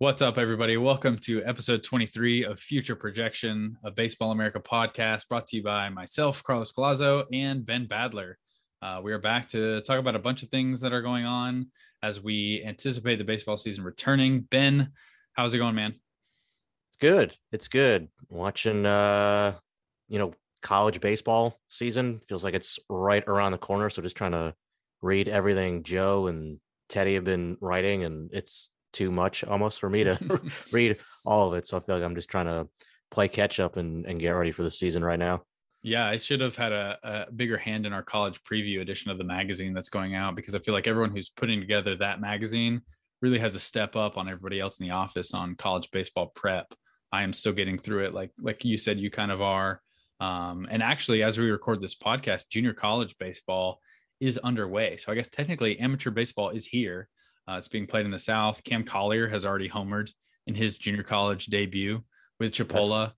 What's up, everybody? Welcome to episode 23 of Future Projection, a Baseball America podcast brought to you by myself, Carlos Colazo, and Ben Badler. Uh, we are back to talk about a bunch of things that are going on as we anticipate the baseball season returning. Ben, how's it going, man? It's good. It's good. Watching, uh, you know, college baseball season feels like it's right around the corner. So just trying to read everything Joe and Teddy have been writing, and it's too much almost for me to read all of it. So I feel like I'm just trying to play catch up and, and get ready for the season right now. Yeah, I should have had a, a, bigger hand in our college preview edition of the magazine that's going out because I feel like everyone who's putting together that magazine really has a step up on everybody else in the office on college baseball prep. I am still getting through it, like like you said, you kind of are. Um, and actually, as we record this podcast, junior college baseball is underway. So I guess technically amateur baseball is here. Uh, it's being played in the South. Cam Collier has already homered in his junior college debut with Chipola.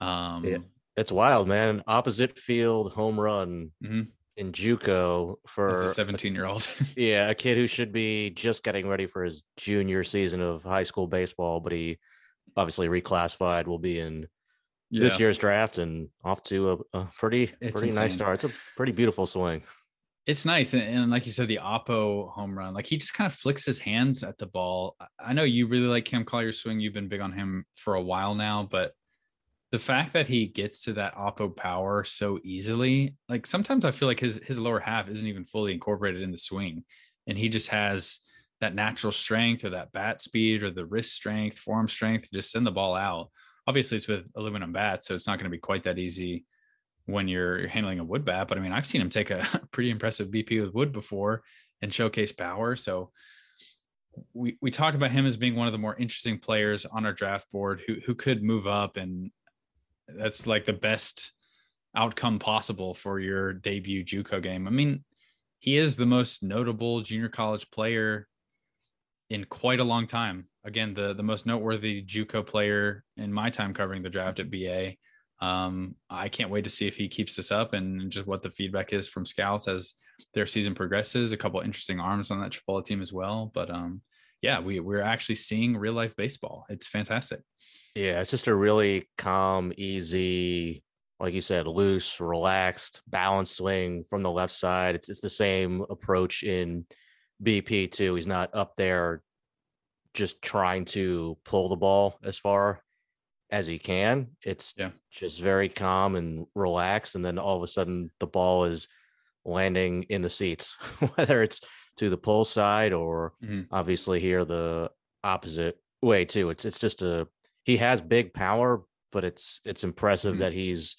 Um, yeah, it's wild, man. Opposite field home run mm-hmm. in JUCO for a 17 year old. yeah, a kid who should be just getting ready for his junior season of high school baseball, but he obviously reclassified. Will be in yeah. this year's draft and off to a, a pretty it's pretty insane. nice start. It's a pretty beautiful swing it's nice and, and, like you said the oppo home run like he just kind of flicks his hands at the ball. I know you really like cam collier's swing you've been big on him for a while now but the fact that he gets to that oppo power so easily like sometimes i feel like his his lower half isn't even fully incorporated in the swing and he just has that natural strength or that bat speed or the wrist strength form strength just send the ball out. Obviously it's with aluminum bats so it's not going to be quite that easy when you're handling a wood bat. But I mean, I've seen him take a pretty impressive BP with wood before and showcase power. So we we talked about him as being one of the more interesting players on our draft board who who could move up and that's like the best outcome possible for your debut JUCO game. I mean, he is the most notable junior college player in quite a long time. Again, the the most noteworthy JUCO player in my time covering the draft at BA um, I can't wait to see if he keeps this up and just what the feedback is from scouts as their season progresses. A couple interesting arms on that Chipola team as well. But um, yeah, we we're actually seeing real life baseball. It's fantastic. Yeah, it's just a really calm, easy, like you said, loose, relaxed, balanced swing from the left side. It's it's the same approach in BP too. He's not up there just trying to pull the ball as far as he can. It's yeah. just very calm and relaxed. And then all of a sudden the ball is landing in the seats, whether it's to the pull side or mm-hmm. obviously here the opposite way too. It's it's just a he has big power, but it's it's impressive mm-hmm. that he's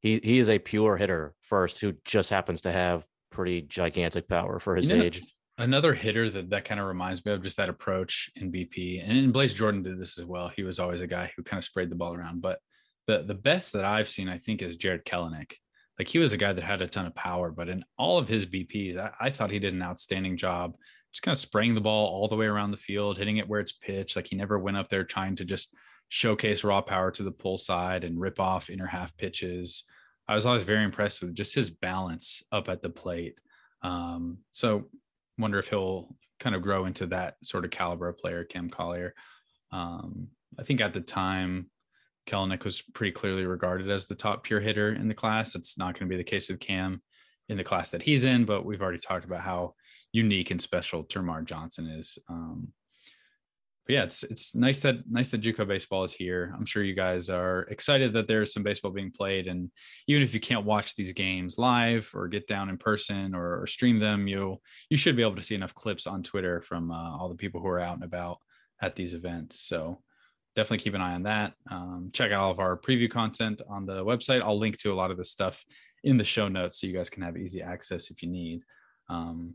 he he is a pure hitter first who just happens to have pretty gigantic power for his you know, age. Another hitter that that kind of reminds me of just that approach in BP, and Blaze Jordan did this as well. He was always a guy who kind of sprayed the ball around. But the the best that I've seen, I think, is Jarred Kelenic. Like he was a guy that had a ton of power, but in all of his BPs, I, I thought he did an outstanding job, just kind of spraying the ball all the way around the field, hitting it where it's pitched. Like he never went up there trying to just showcase raw power to the pull side and rip off inner half pitches. I was always very impressed with just his balance up at the plate. Um, so wonder if he'll kind of grow into that sort of caliber player, Cam Collier. Um, I think at the time, Kelenic was pretty clearly regarded as the top pure hitter in the class. It's not going to be the case with Cam in the class that he's in, but we've already talked about how unique and special Termarr Johnson is. Um, but yeah, it's it's nice that nice that JUCO baseball is here. I'm sure you guys are excited that there's some baseball being played, and even if you can't watch these games live or get down in person or, or stream them, you you should be able to see enough clips on Twitter from uh, all the people who are out and about at these events. So definitely keep an eye on that. Um, check out all of our preview content on the website. I'll link to a lot of this stuff in the show notes so you guys can have easy access if you need. Um,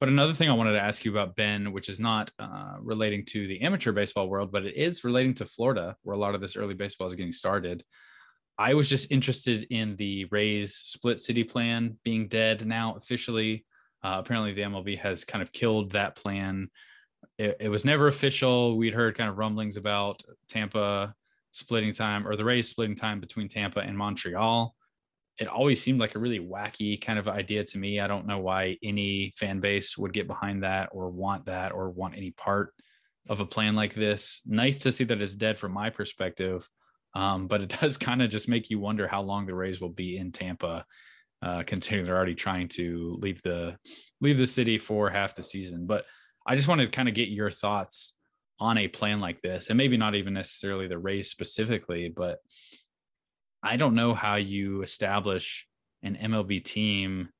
but another thing I wanted to ask you about Ben, which is not uh, relating to the amateur baseball world, but it is relating to Florida, where a lot of this early baseball is getting started. I was just interested in the Rays split city plan being dead now officially. Uh, apparently, the MLB has kind of killed that plan. It, it, was never official. We'd heard kind of rumblings about Tampa splitting time or the Rays splitting time between Tampa and Montreal. It always seemed like a really wacky kind of idea to me. I don't know why any fan base would get behind that or want that or want any part of a plan like this. Nice to see that it's dead from my perspective. Um, but it does kind of just make you wonder how long the Rays will be in Tampa, uh, considering they're already trying to leave the leave the city for half the season. But I just wanted to kind of get your thoughts on a plan like this, and maybe not even necessarily the Rays specifically, but I don't know how you establish an MLB team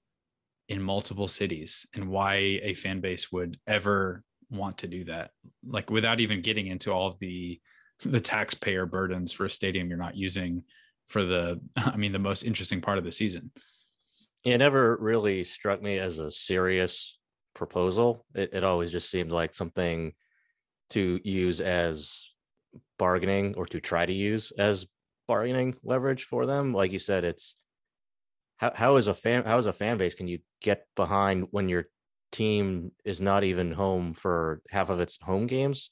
in multiple cities and why a fan base would ever want to do that like without even getting into all of the the taxpayer burdens for a stadium you're not using for the i mean the most interesting part of the season. It never really struck me as a serious proposal. It, it always just seemed like something to use as bargaining or to try to use as bargaining leverage for them like you said it's how, how is a fan how is a fan base can you get behind when your team is not even home for half of its home games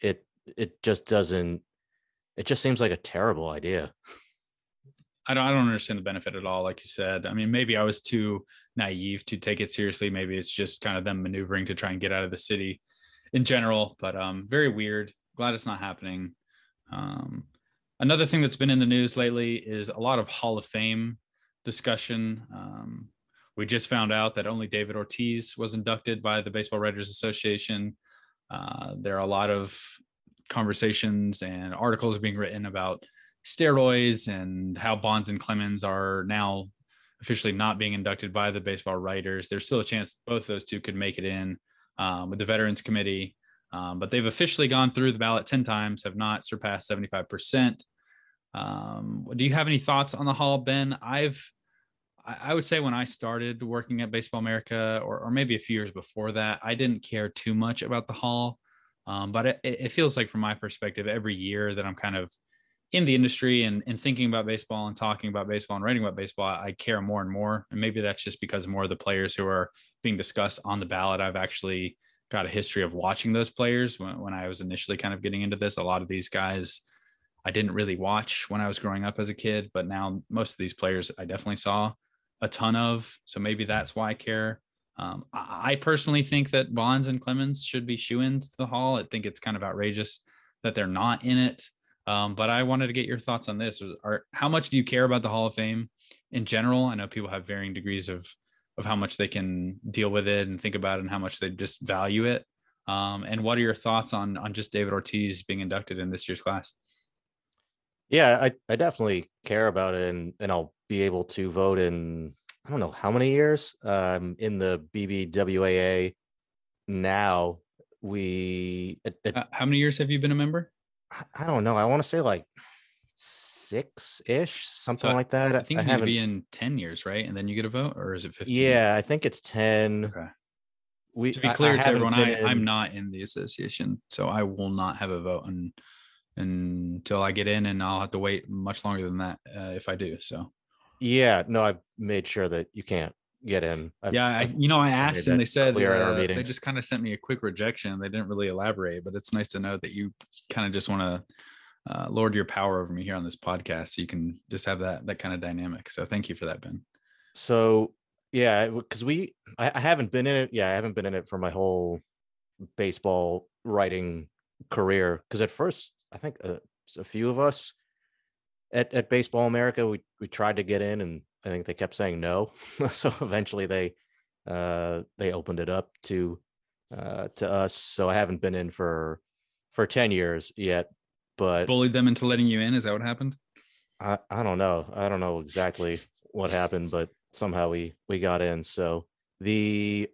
it it just doesn't it just seems like a terrible idea I don't, I don't understand the benefit at all. Like you said, I mean, maybe I was too naive to take it seriously. Maybe it's just kind of them maneuvering to try and get out of the city in general, but um, very weird. Glad it's not happening. Um, another thing that's been in the news lately is a lot of Hall of Fame discussion. Um, we just found out that only David Ortiz was inducted by the Baseball Writers Association. Uh, there are a lot of conversations and articles being written about steroids and how Bonds and Clemens are now officially not being inducted by the baseball writers. There's still a chance both those two could make it in um, with the Veterans Committee, um, but they've officially gone through the ballot 10 times, have not surpassed 75%. Um, do you have any thoughts on the Hall, Ben? I've I would say when I started working at Baseball America, or, or maybe a few years before that, I didn't care too much about the Hall. Um, but it, it feels like, from my perspective, every year that I'm kind of in the industry and, and thinking about baseball and talking about baseball and writing about baseball, I care more and more. And maybe that's just because more of the players who are being discussed on the ballot, I've actually got a history of watching those players when, when I was initially kind of getting into this. A lot of these guys I didn't really watch when I was growing up as a kid, but now most of these players I definitely saw a ton of. So maybe that's why I care. Um, I personally think that Bonds and Clemens should be shoe ins to the Hall. I think it's kind of outrageous that they're not in it. Um, but I wanted to get your thoughts on this. Are, how much do you care about the Hall of Fame in general? I know people have varying degrees of of how much they can deal with it and think about it, and how much they just value it. Um, and what are your thoughts on on just David Ortiz being inducted in this year's class? Yeah, I, I definitely care about it, and and I'll be able to vote in I don't know how many years um, in the BBWAA now. We uh, how many years have you been a member? I don't know. I want to say like six ish, something so like that. I think I you to be in 10 years, right? And then you get a vote, or is it 15? Yeah, I think it's 10. Okay. We, to be clear I to everyone, I, in... I'm not in the association, so I will not have a vote and until I get in, and I'll have to wait much longer than that uh, if I do. So yeah, no, I've made sure that you can't get in. I've, yeah, I, you know, I asked and they said uh, they just kind of sent me a quick rejection. They didn't really elaborate, but it's nice to know that you kind of just want to uh, lord your power over me here on this podcast, so you can just have that that kind of dynamic. So thank you for that, Ben. So yeah, because we I, I haven't been in it. Yeah, I haven't been in it for my whole baseball writing career. Because at first, I think uh, a few of us at, at Baseball America, we we tried to get in, and I think they kept saying no. so eventually they uh, they opened it up to uh, to us. So I haven't been in for for ten years yet, but bullied them into letting you in. Is that what happened? I I don't know. I don't know exactly what happened, but somehow we we got in. So the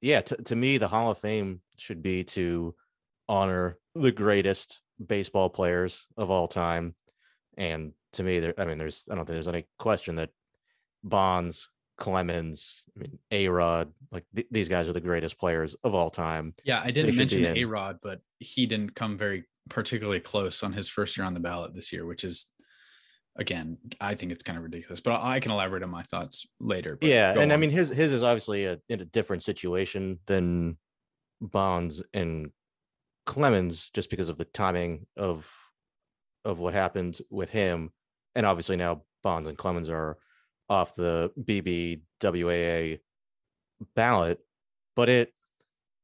yeah, to, to me, the Hall of Fame should be to honor the greatest baseball players of all time and to me, there, I mean, there's, I don't think there's any question that Bonds, Clemens, I mean, A Rod, like th- these guys are the greatest players of all time. Yeah, I didn't mention. A Rod, but he didn't come very particularly close on his first year on the ballot this year, which is again, I think it's kind of ridiculous. But I can elaborate on my thoughts later. but yeah, and I mean his his is obviously a, in a different situation than Bonds and Clemens, just because of the timing of of what happened with him, and obviously now Bonds and Clemens are off the BBWAA ballot, but it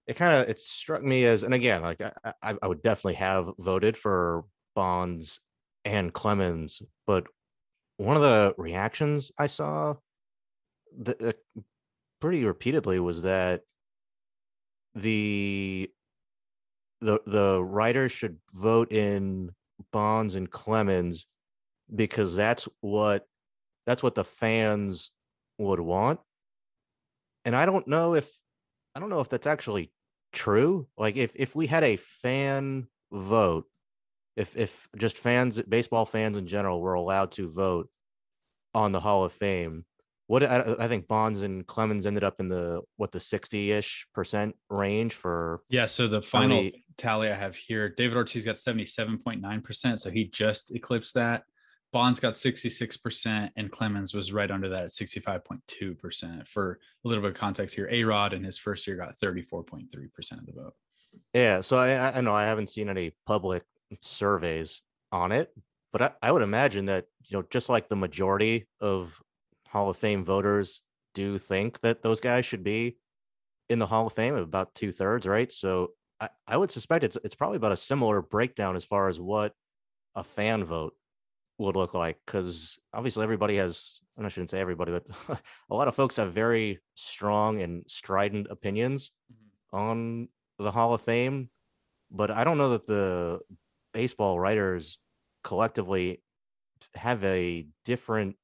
it kind of it struck me as, and again, like I, I would definitely have voted for Bonds and Clemens, but one of the reactions I saw the, uh, pretty repeatedly was that the the the writers should vote in Bonds and Clemens because that's what that's what the fans would want. And I don't know if I don't know if that's actually true. Like if if we had a fan vote, if if just fans baseball fans in general were allowed to vote on the Hall of Fame, what I, I think Bonds and Clemens ended up in the what the 60-ish percent range for yeah, so the final many- tally I have here, David Ortiz got 77.9%. So he just eclipsed that. Bonds got 66%, and Clemens was right under that at 65.2%. For a little bit of context here, A Rod in his first year got 34.3% of the vote. Yeah, so I, I- know I haven't seen any public surveys on it, but I, I would imagine that you know just like the majority of Hall of Fame voters do think that those guys should be in the Hall of Fame, about two thirds, right? So I, I would suspect it's it's probably about a similar breakdown as far as what a fan vote would look like, because obviously everybody has, and I shouldn't say everybody, but a lot of folks have very strong and strident opinions mm-hmm. on the Hall of Fame, but I don't know that the baseball writers collectively have a different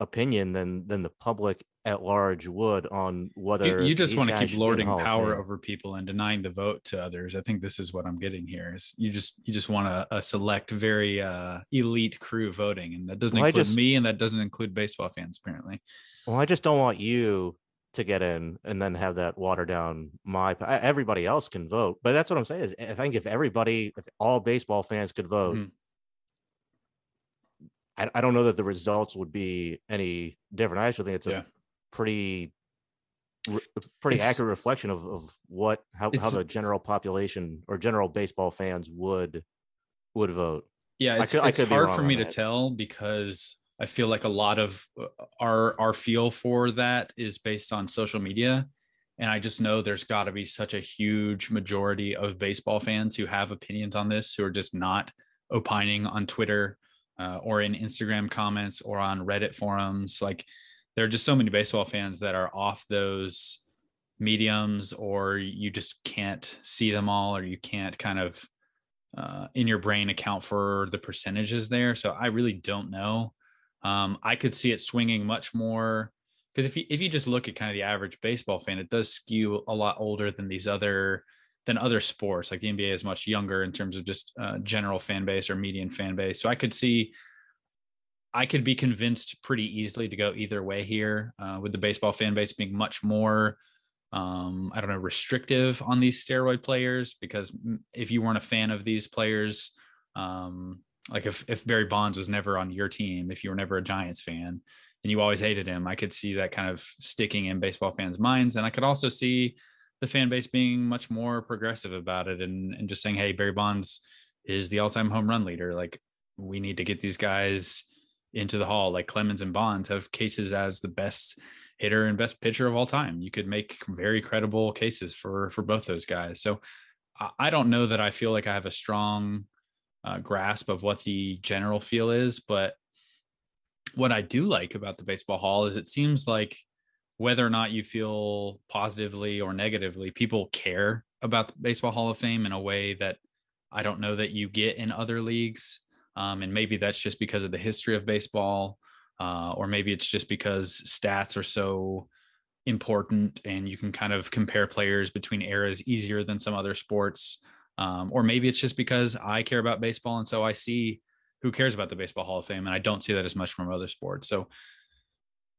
opinion than than the public at large would on whether You, you just want to keep should be in the lording power over people and denying the vote to others. I think this is what I'm getting here. Is you just you just want a, a select, very uh, elite crew voting, and that doesn't Well, include just- me, and that doesn't include baseball fans apparently. Well, I just don't want you to get in and then have that water down my. Everybody else can vote, but that's what I'm saying. Is I think if everybody, if all baseball fans could vote, Mhm. I, I don't know that the results would be any different. I actually think it's a Yeah. Pretty, re- pretty It's- accurate reflection of of what how how the general population or general baseball fans would would vote. Yeah, it's, could- it's hard for me to tell because I feel like a lot of uh, our our feel for that is based on social media. And I just know there's got to be such a huge majority of baseball fans who have opinions on this, who are just not opining on Twitter uh, or in Instagram comments or on Reddit forums. Like there are just so many baseball fans that are off those mediums, or you just can't see them all, or you can't kind of uh, in your brain account for the percentages there. So I really don't know. Um, I could see it swinging much more because if you if you just look at kind of the average baseball fan, it does skew a lot older than these other than other sports. Like the NBA is much younger in terms of just uh, general fan base or median fan base. So I could see. I could be convinced pretty easily to go either way here, uh, with the baseball fan base being much more um, I don't know, restrictive on these steroid players because if you weren't a fan of these players, um, like if, if Barry Bonds was never on your team, if you were never a Giants fan and you always hated him, I could see that kind of sticking in baseball fans' minds. And I could also see the fan base being much more progressive about it and, and just saying, hey, Barry Bonds is the all time home run leader. Like we need to get these guys into the hall. Like Clemens and Bonds have cases as the best hitter and best pitcher of all time. You could make very credible cases for for both those guys. So I, don't know that I feel like I have a strong uh, grasp of what the general feel is, but what I do like about the baseball hall is it seems like whether or not you feel positively or negatively, people care about the baseball hall of fame in a way that I don't know that you get in other leagues. Um, and maybe that's just because of the history of baseball uh, or maybe it's just because stats are so important and you can kind of compare players between eras easier than some other sports. Um, or maybe it's just because I care about baseball and so I see who cares about the Baseball Hall of Fame and I don't see that as much from other sports. So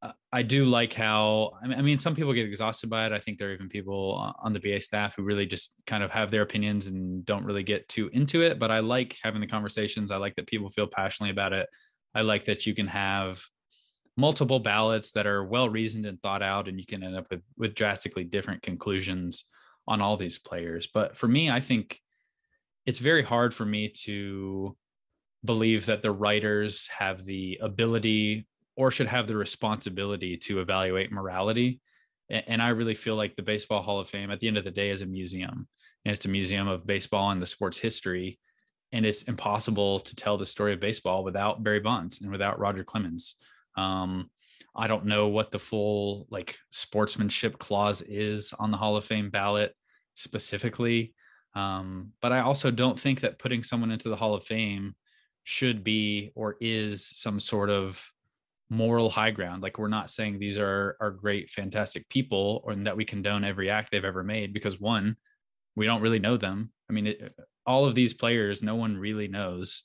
Uh, I do like how I mean, some people get exhausted by it. I think there are even people on the BA staff who really just kind of have their opinions and don't really get too into it. But I like having the conversations. I like that people feel passionately about it. I like that you can have multiple ballots that are well reasoned and thought out, and you can end up with with drastically different conclusions on all these players. But for me, I think it's very hard for me to believe that the writers have the ability or should have the responsibility to evaluate morality. And I really feel like the Baseball Hall of Fame at the end of the day is a museum. And it's a museum of baseball and the sport's history. And it's impossible to tell the story of baseball without Barry Bonds and without Roger Clemens. Um, I don't know what the full like sportsmanship clause is on the Hall of Fame ballot specifically. Um, but I also don't think that putting someone into the Hall of Fame should be or is some sort of moral high ground. Like we're not saying these are are great, fantastic people, or that we condone every act they've ever made. Because one, we don't really know them. I mean, it, all of these players, no one really knows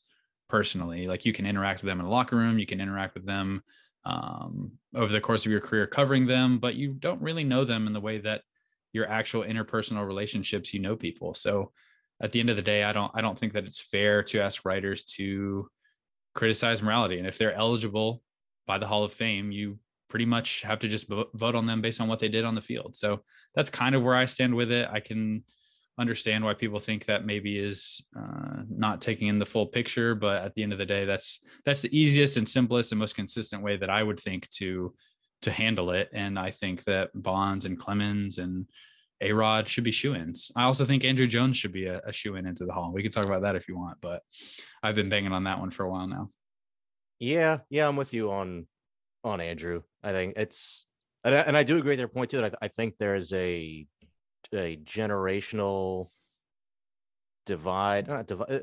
personally. Like you can interact with them in a locker room, you can interact with them um, over the course of your career covering them, but you don't really know them in the way that your actual interpersonal relationships you know people. So at the end of the day, I don't I don't think that it's fair to ask writers to criticize morality. And if they're eligible by the Hall of Fame, you pretty much have to just vote on them based on what they did on the field. So that's kind of where I stand with it. I can understand why people think that maybe is uh, not taking in the full picture, but at the end of the day, that's that's the easiest and simplest and most consistent way that I would think to to handle it. And I think that Bonds and Clemens and A Rod should be shoe ins. I also think Andruw Jones should be a, a shoe in into the Hall. We can talk about that if you want, but I've been banging on that one for a while now. Yeah, yeah, I'm with you on on Andruw. I think it's and I, and I do agree with your point too. That I, I think there's a a generational divide. Not divide. Uh,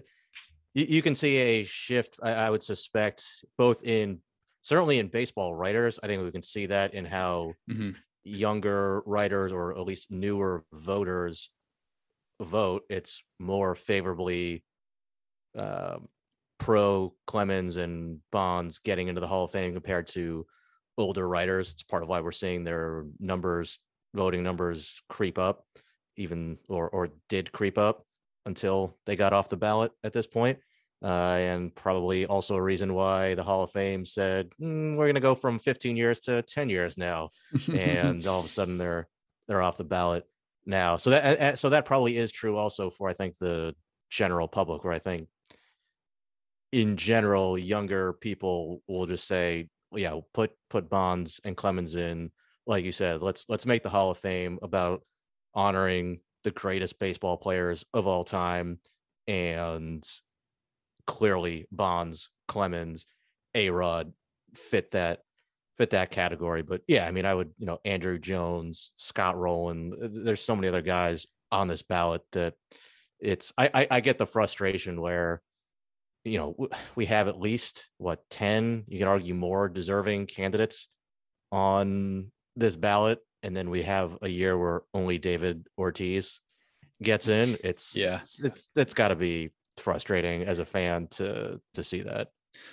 you, you can see a shift. I, I would suspect both in certainly in baseball writers. I think we can see that in how mm-hmm. younger writers or at least newer voters vote. It's more favorably um, pro Clemens and Bonds getting into the Hall of Fame compared to older writers. It's part of why we're seeing their numbers, voting numbers creep up, even or or did creep up until they got off the ballot at this point. Uh, and probably also a reason why the Hall of Fame said mm, we're going to go from 15 years to 10 years now, and all of a sudden they're they're off the ballot now. So that so that probably is true also for I think the general public, where I think in general, younger people will just say, yeah, put put Bonds and Clemens in. Like you said, let's let's make the Hall of Fame about honoring the greatest baseball players of all time. And clearly Bonds, Clemens, A Rod fit that fit that category. But yeah, I mean, I would, you know, Andruw Jones, Scott Rolen, there's so many other guys on this ballot that it's I, I, I get the frustration where you know, we have at least what 10, you can argue more deserving candidates on this ballot. And then we have a year where only David Ortiz gets in. It's yeah, it's it's, it's got to be frustrating as a fan to to see that.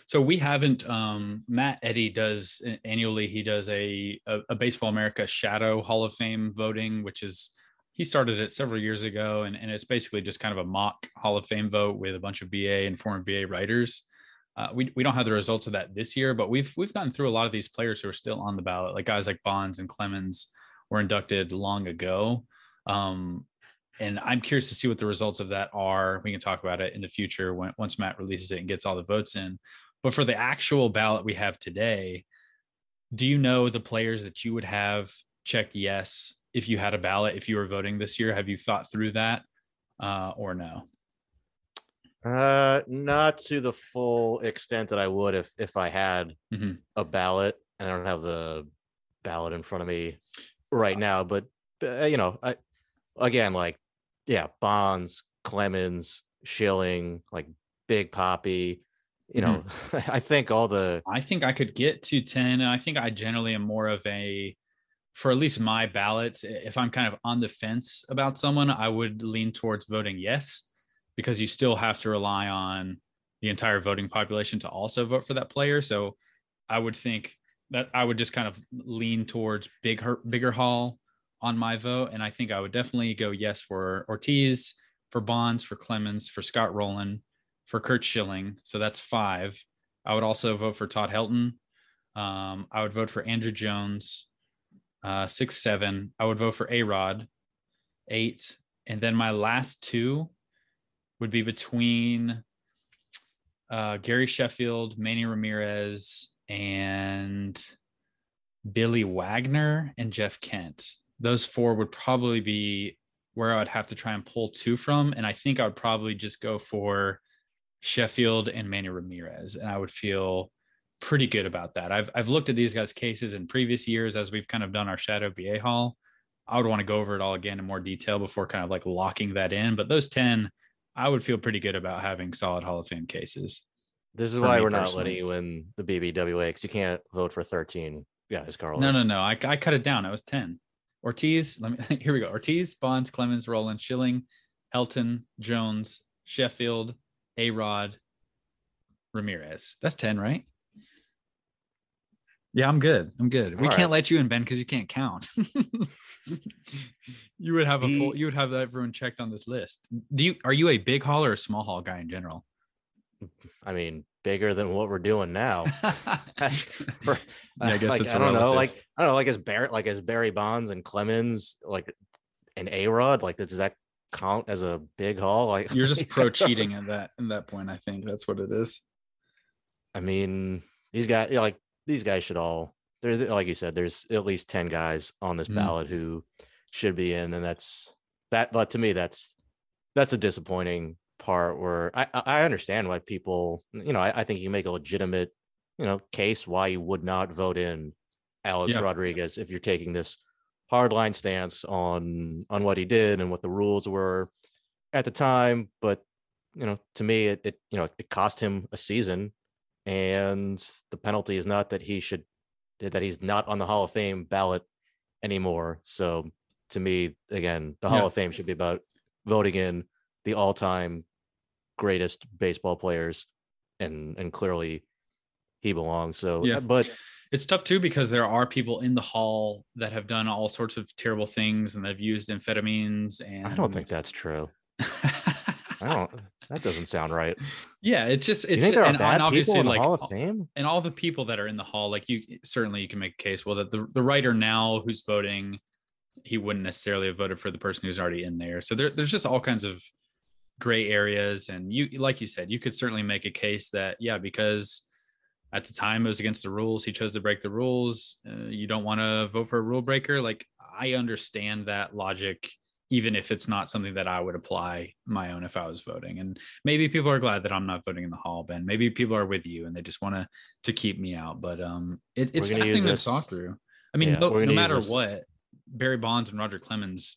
So we haven't. Um, Matt Eddy does annually. He does a, a, a Baseball America Shadow Hall of Fame voting, which is he started it several years ago and, and it's basically just kind of a mock hall of fame vote with a bunch of ba and former ba writers. Uh, we, we don't have the results of that this year but we've we've gotten through a lot of these players who are still on the ballot like guys like bonds and clemens were inducted long ago. Um, and i'm curious to see what the results of that are. We can talk about it in the future when once matt releases it and gets all the votes in. But for the actual ballot we have today do you know the players that you would have check yes if you had a ballot if you were voting this year have you thought through that uh, or no uh not to the full extent that i would if if i had mm-hmm. a ballot and i don't have the ballot in front of me right now but uh, you know i again like yeah bonds clemens schilling like big poppy you know mm-hmm. i think all the i think i could get to 10 and i think i generally am more of a for at least my ballots, if I'm kind of on the fence about someone, I would lean towards voting yes, because you still have to rely on the entire voting population to also vote for that player. So I would think that I would just kind of lean towards big bigger haul on my vote, and I think I would definitely go yes for Ortiz, for Bonds, for Clemens, for Scott Rolen, for Curt Schilling. So that's five. I would also vote for Todd Helton. Um, I would vote for Andruw Jones, uh, six, seven. I would vote for A Rod, eight. And then my last two would be between uh, Gary Sheffield, Manny Ramirez, and Billy Wagner and Jeff Kent. Those four would probably be where I would have to try and pull two from. And I think I would probably just go for Sheffield and Manny Ramirez. And I would feel pretty good about that. I've I've looked at these guys' cases in previous years as we've kind of done our shadow BA haul. I would want to go over it all again in more detail before kind of like locking that in. But those 10, I would feel pretty good about having solid Hall of Fame cases. This is why we're personally. not letting you in the BBWA because you can't vote for 13 guys, Carlos. No, no, no. I, I cut it down. I was 10. Ortiz, let me here we go. Ortiz, Bonds, Clemens, Rolen, Schilling, Helton, Jones, Sheffield, A Rod, Ramirez. That's 10, right? Yeah, I'm good. I'm good. we can't let you in, Ben, because you can't count. you would have a full you would have everyone checked on this list. Do you are you a big haul or a small haul guy in general? I mean, bigger than what we're doing now. That's for, yeah, I uh, guess like, I don't relative. know, like I don't know, like as Barry, like as Barry Bonds and Clemens, like an A Rod, like does that count as a big haul? Like you're just pro cheating at that in that point. I think that's what it is. I mean, these guys, you know, like these guys should all. There's like you said, there's at least ten guys on this mm. ballot who should be in, and that's that. But to me, that's that's a disappointing part where I, I understand why people, you know, I, I think you make a legitimate, you know, case why you would not vote in Alex yeah. Rodriguez if you're taking this hardline stance on on what he did and what the rules were at the time. But you know, to me, it, it you know it cost him a season, and the penalty is not that he should that he's not on the Hall of Fame ballot anymore. So to me, again, the Hall yeah. of Fame should be about voting in the all-time greatest baseball players, and and clearly he belongs. So yeah, uh, but it's tough too because there are people in the hall that have done all sorts of terrible things and they've used amphetamines and I don't think that's true. I don't that doesn't sound right. Yeah, it's just it's and, and obviously like Hall of Fame and all the people that are in the hall, like you certainly you can make a case well that the, the writer now who's voting, he wouldn't necessarily have voted for the person who's already in there. So there, there's just all kinds of gray areas and you like you said you could certainly make a case that yeah because at the time it was against the rules he chose to break the rules uh, you don't want to vote for a rule breaker like i understand that logic even if it's not something that i would apply my own if i was voting and maybe people are glad that i'm not voting in the hall ben maybe people are with you and they just want to to keep me out but um it, it's fascinating to talk through i mean yeah, no, no matter what barry bonds and roger clemens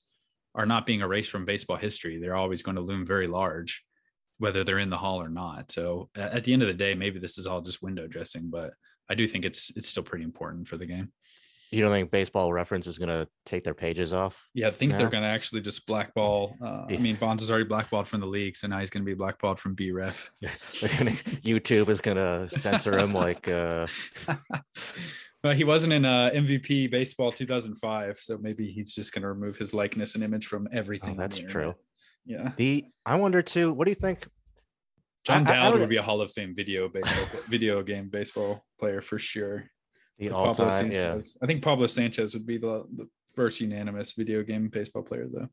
are not being erased from baseball history. They're always going to loom very large, whether they're in the hall or not. So at the end of the day, maybe this is all just window dressing, but I do think it's it's still pretty important for the game. You don't think Baseball Reference is going to take their pages off? Yeah, I think now? they're going to actually just blackball. Uh, yeah. I mean, Bonds is already blackballed from the league, so now he's going to be blackballed from BREF. YouTube is going to censor him like. Uh... Well, he wasn't in uh, MVP baseball 2005, so maybe he's just going to remove his likeness and image from everything. Oh, that's true. Yeah. The I wonder too. What do you think? Jon Dowd would be a Hall of Fame video baseball, video game baseball player for sure. The all Pablo time, Sanchez. yeah. I think Pablo Sanchez would be the, the first unanimous video game baseball player, though.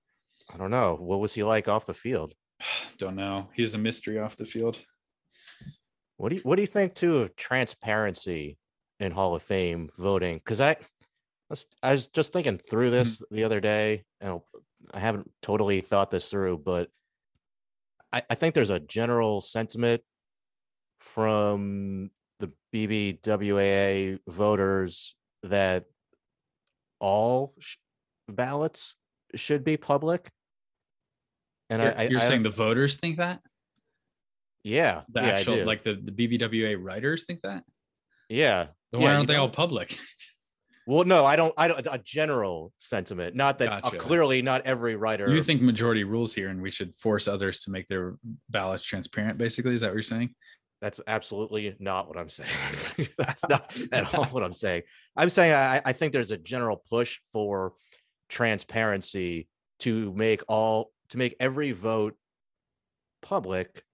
I don't know. What was he like off the field? don't know. He's a mystery off the field. What do you What do you think too of transparency in Hall of Fame voting because I I was just thinking through mm-hmm. this the other day, and I haven't totally thought this through, but I, I think there's a general sentiment from BBWAA voters that all sh- ballots should be public. And you're, I, you're I, saying I, the voters think that? Yeah, the yeah, actual like the, the BBWA writers think that. Yeah, then why aren't they know, all public? Well, no, I don't. I don't. A general sentiment, not that gotcha. uh, clearly not every writer. You think majority rules here, and we should force others to make their ballots transparent. Basically, is that what you're saying? That's absolutely not what I'm saying. That's not at all what I'm saying. I'm saying I, I think there's a general push for transparency to make all to make every vote public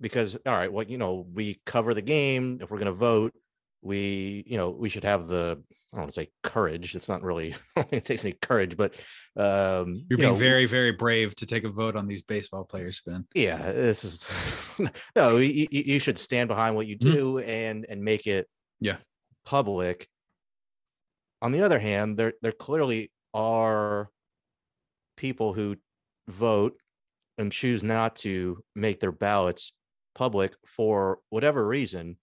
because all right well you know we cover the game if we're going to vote we you know we should have the i don't want to say courage it's not really it takes any courage but um you're being know, very very brave to take a vote on these baseball players ben yeah this is no you, you should stand behind what you mm-hmm. do mm-hmm. and and make it yeah public on the other hand there there clearly are people who vote and choose not to make their ballots public for whatever reason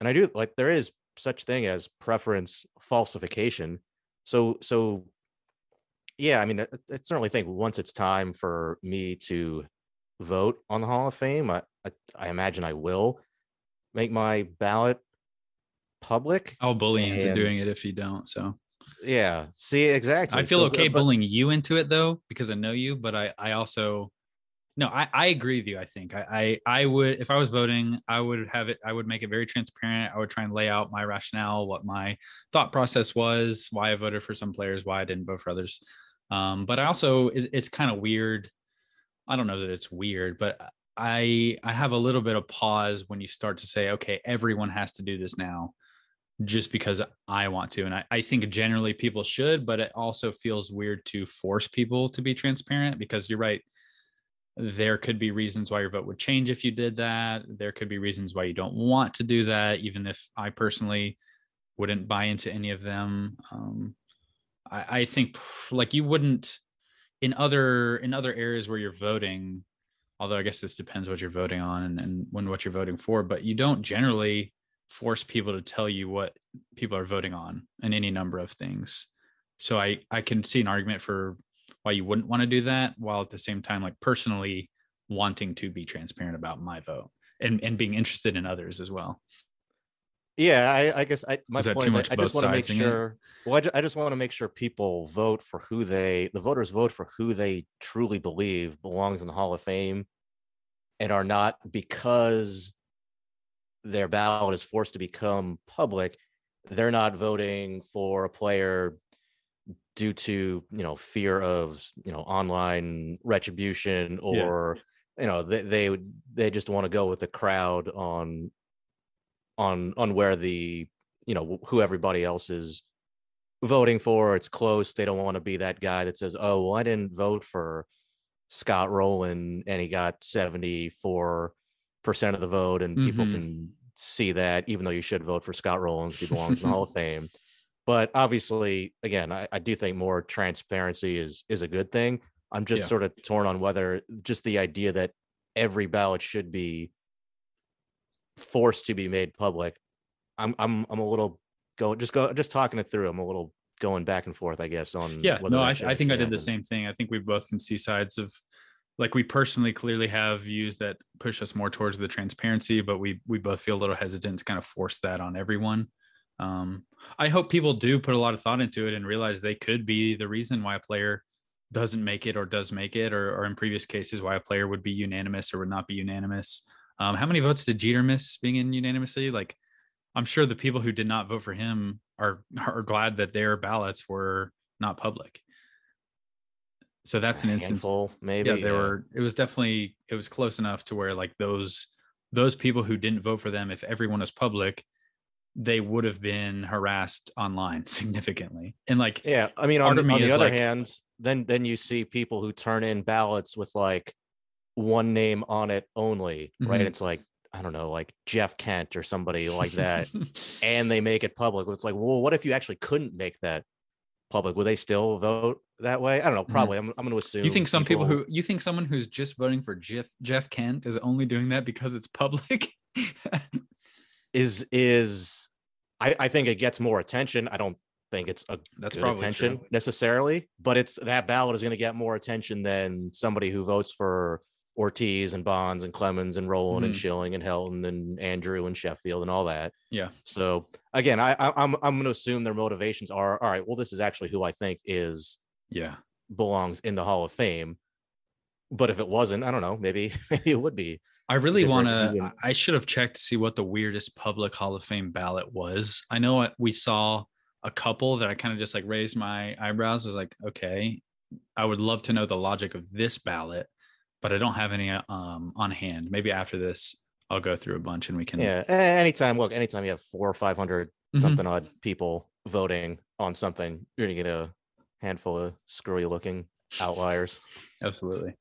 and I do like there is such thing as preference falsification. So so yeah, I mean, I, I, certainly think once it's time for me to vote on the Hall of Fame, I, I, I imagine I will make my ballot public. I'll bully you into doing it if you don't. So yeah, see exactly. I feel so, okay but, bullying you into it though because I know you, but I I also no, I, I agree with you. I think I, I I would if I was voting, I would have it. I would make it very transparent. I would try and lay out my rationale, what my thought process was, why I voted for some players, why I didn't vote for others. Um, but I also it, it's kind of weird. I don't know that it's weird, but I I have a little bit of pause when you start to say, okay, everyone has to do this now, just because I want to. And I, I think generally people should, but it also feels weird to force people to be transparent because you're right there could be reasons why your vote would change if you did that. There could be reasons why you don't want to do that, even if I personally wouldn't buy into any of them. Um, I, I think like you wouldn't in other in other areas where you're voting, although I guess this depends what you're voting on and, and when what you're voting for, but you don't generally force people to tell you what people are voting on in any number of things. So I I can see an argument for why you wouldn't want to do that while at the same time like personally wanting to be transparent about my vote and and being interested in others as well. Yeah i, I guess I, my point is I, I just want to make sure well I, ju- I just want to make sure people vote for who they the voters vote for who they truly believe belongs in the hall of fame and are not because their ballot is forced to become public they're not voting for a player due to you know fear of you know online retribution or yeah. you know they they they just want to go with the crowd on on on where the you know who everybody else is voting for it's close they don't want to be that guy that says oh well i didn't vote for scott rolen and he got 74 percent of the vote and mm-hmm. people can see that even though you should vote for scott because he belongs in the hall of fame but obviously again I, I, do think more transparency is is a good thing. I'm just yeah. sort of torn on whether just the idea that every ballot should be forced to be made public i'm i'm i'm a little going just go just talking it through i'm a little going back and forth i guess on yeah no I, I think i did the same thing. I think we both can see sides of like we personally clearly have views that push us more towards the transparency but we we both feel a little hesitant to kind of force that on everyone um, I hope people do put a lot of thought into it and realize they could be the reason why a player doesn't make it or does make it, or, or in previous cases, why a player would be unanimous or would not be unanimous. Um, how many votes did Jeter miss being in unanimously? Like, I'm sure the people who did not vote for him are are glad that their ballots were not public. So that's an instance. Handful, maybe. Yeah, there yeah. were. It was definitely. It was close enough to where like those those people who didn't vote for them, if everyone was public, they would have been harassed online significantly. And like, yeah, I mean, on, the, on the other like, hand, then then you see people who turn in ballots with like one name on it only, right? Mm-hmm. It's like I don't know, like Jeff Kent or somebody like that, and they make it public. It's like, well, what if you actually couldn't make that public? Would they still vote that way? I don't know. Mm-hmm. Probably. Mm-hmm. I'm, I'm going to assume. You think some people, people, who you think someone who's just voting for Jeff Jeff Kent is only doing that because it's public? is is I, I think it gets more attention. I don't think it's a that's good attention true. necessarily, but it's that ballot is going to get more attention than somebody who votes for Ortiz and Bonds and Clemens and Rolen mm-hmm. and Schilling and Helton and Andruw and Sheffield and all that. Yeah. So again, I, I I'm I'm going to assume their motivations are all right. Well, this is actually who I think is yeah belongs in the Hall of Fame. But if it wasn't, I don't know. Maybe maybe it would be I really want to. I should have checked to see what the weirdest public Hall of Fame ballot was. I know what we saw a couple that I kind of just like raised my eyebrows. I was like, okay, I would love to know the logic of this ballot, but I don't have any um on hand. Maybe after this, I'll go through a bunch and we can. Yeah. Anytime, look, anytime you have four or 500 Mhm. something odd people voting on something, you're going to get a handful of screwy looking outliers. absolutely.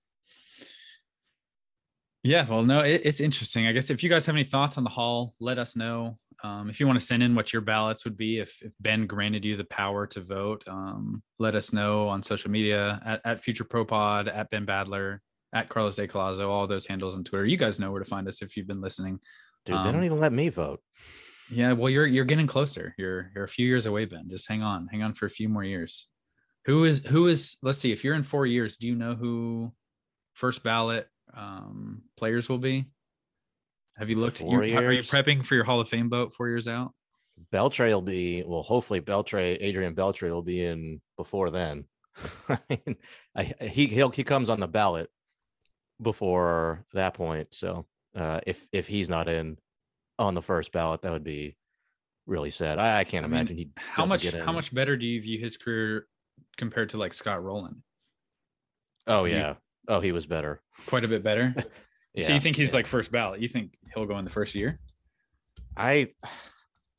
Yeah, well, no, it, it's interesting. I guess if you guys have any thoughts on the hall, let us know. Um, if you want to send in what your ballots would be, if, if Ben granted you the power to vote, um, let us know on social media at, at Future Pro Pod, at Ben Badler, at Carlos A. Collazo, all those handles on Twitter. You guys know where to find us if you've been listening. Dude, they Um, don't even let me vote. Yeah, well, you're you're getting closer. You're you're a few years away, Ben. Just hang on, hang on for a few more years. Who is who is? Let's see. If you're in four years, do you know who first ballot um, players will be? Have you looked? You, are you prepping for your Hall of Fame vote four years out? Beltré will be well. Hopefully, Beltré, Adrian Beltré will be in before then. I mean, I, he he'll, he comes on the ballot before that point. So uh, if if he's not in on the first ballot, that would be really sad. I, I can't I mean, imagine he. How much how much better do you view his career compared to like Scott Rolen? Oh yeah. Oh, he was better. Quite a bit better. Yeah. so you think he's yeah. like first ballot? You think he'll go in the first year? I.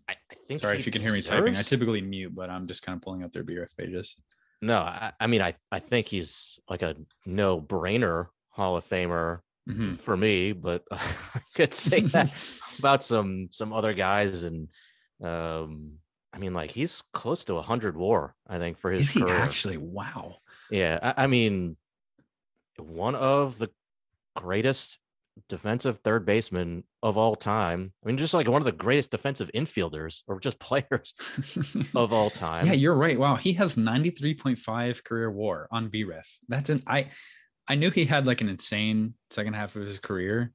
I, I think. Sorry if you can hear me typing. I typically mute, but I'm just kind of pulling up their BRF pages. No, I, I mean, I I think he's like a no brainer Hall of Famer Mhm. for me, but I could say that about some some other guys, and um, I mean, like he's close to hundred WAR, I think, for his Is he career. actually? Wow. Yeah, I, I mean, one of the greatest defensive third baseman of all time. I mean, just like one of the greatest defensive infielders or just players of all time. Yeah, you're right. Wow, he has 93.5 career WAR on BREF. That's an I I knew he had like an insane second half of his career.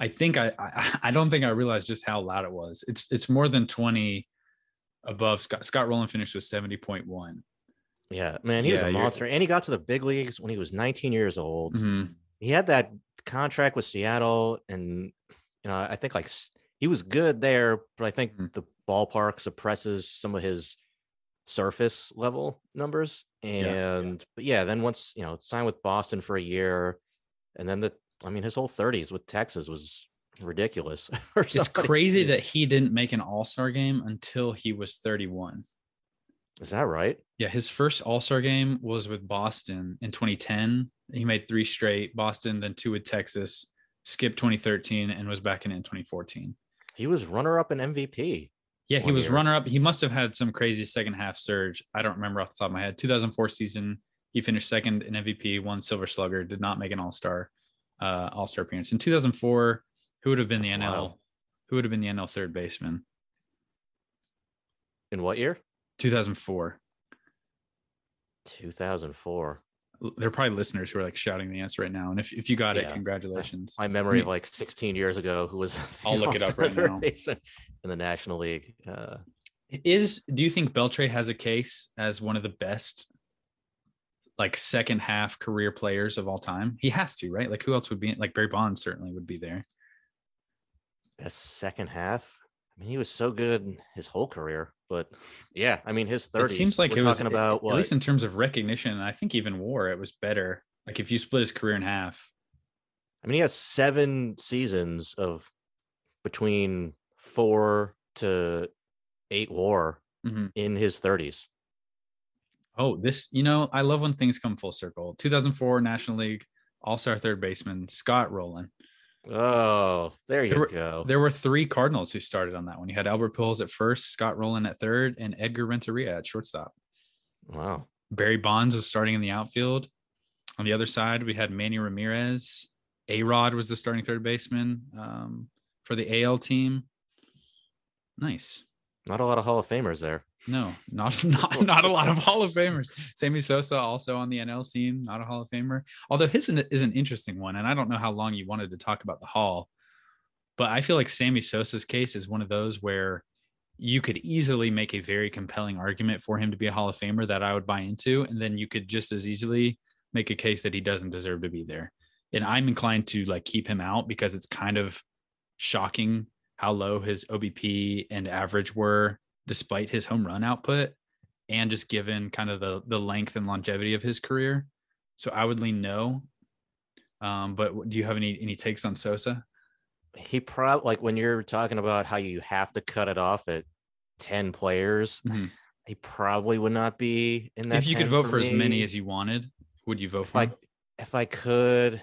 I think I I, I don't think I realized just how loud it was. It's it's more than 20 above Scott Scott Rolen finished with 70.1. yeah, man, he was Yeah, a you're- monster, and he got to the big leagues when he was 19 years old. Mhm. he had that contract with Seattle, and you know, I think like he was good there, but I think Mhm. the ballpark suppresses some of his surface level numbers. And Yeah, but yeah, then once you know, signed with Boston for a year, and then the I mean, his whole 30s with Texas was ridiculous. It's crazy that he didn't make an All-Star game until he was 31. Is that right? Yeah, his first All Star game was with Boston in 2010. He made three straight Boston, then two with Texas, skipped 2013, and was back in in 2014. He was runner up in MVP. Yeah, he was year. runner up. He must have had some crazy second half surge. I don't remember off the top of my head. 2004 season, he finished second in MVP, won Silver Slugger, did not make an All Star uh, All Star appearance. In 2004, who would have been the NL? wild. Who would have been the NL third baseman? In what year? 2004. 2004. There are probably listeners who are like shouting the answer right now. And if, if you got it, congratulations. my memory Me- of like 16 years ago who was I'll look it up right now. in the National League. Uh, Is do you think Beltré has a case as one of the best like second half career players of all time? He has to, right? Like who else would be like Barry Bonds certainly would be there. best second half. I mean, he was so good his whole career, but yeah, I mean, his 30s. It seems like we're it was talking about at least in terms of recognition, and I think even war, it was better. Like if you split his career in half. I mean, he has seven seasons of between four to eight WAR Mhm. in his 30s. Oh, this, you know, I love when things come full circle. 2004 National League All-Star third baseman Scott Rolen. Oh, there you There were- go. There were three Cardinals who started on that one. You had Albert Pujols at first, Scott Rolen at third, and Edgar Renteria at shortstop. Wow. Barry Bonds was starting in the outfield. On the other side, we had Manny Ramirez. A Rod was the starting third baseman um, for the AL team. Nice. Not a lot of Hall of Famers there. No, not not not a lot of Hall of Famers. Sammy Sosa also on the NL team, not a Hall of Famer. Although his is an interesting one, and I don't know how long you wanted to talk about the Hall, but I feel like Sammy Sosa's case is one of those where you could easily make a very compelling argument for him to be a Hall of Famer that I would buy into, and then you could just as easily make a case that he doesn't deserve to be there. and I'm inclined to like keep him out because it's kind of shocking how low his OBP and average were despite his home run output and just given kind of the the length and longevity of his career. So I would lean no. Um, but do you have any any takes on Sosa? He probably like when you're talking about how you have to cut it off at 10 players, mm-hmm. he probably would not be in that. If you could vote for, as many as you wanted, would you vote if for I, him? If I could,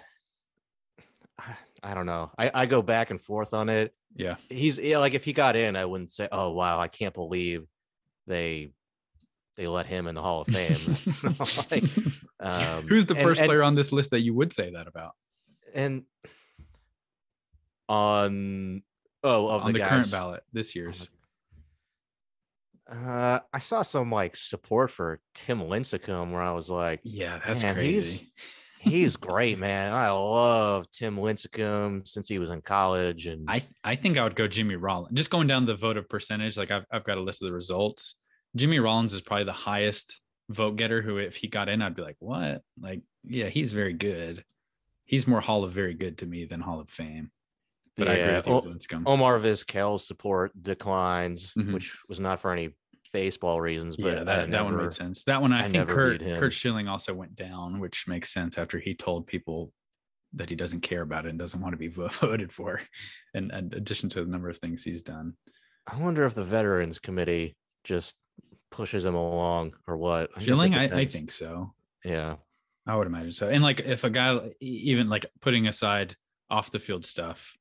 I don't know. I, I go back and forth on it. Yeah. He's yeah, like if he got in, I wouldn't say, oh wow, I can't believe they they let him in the Hall of Fame. like, um, Who's the first and, player on this list that you would say that about? And on oh of on the, the current ballot this year's. Uh, I saw some like support for Tim Lincecum where I was like, yeah, that's crazy. He's, great, man. I love Tim Lincecum since he was in college, and I I think I would go Jimmy Rollins. Just going down the vote of percentage, like I've I've got a list of the results. Jimmy Rollins is probably the highest vote getter. Who, if he got in, I'd be like, what? Like, yeah, he's very good. He's more Hall of Very Good to me than Hall of Fame. But yeah, I agree with you. O- Omar Vizquel's support declines, mm-hmm. which was not for any baseball reasons. But yeah, that, that one made sense. That one, I, I think Curt, Curt Schilling also went down, which makes sense after he told people that he doesn't care about it and doesn't want to be voted for, And in addition to the number of things he's done. I wonder if the Veterans Committee just pushes him along or what. I Schilling, I, I think so. Yeah, I would imagine so. And like if a guy, even like putting aside off the field stuff,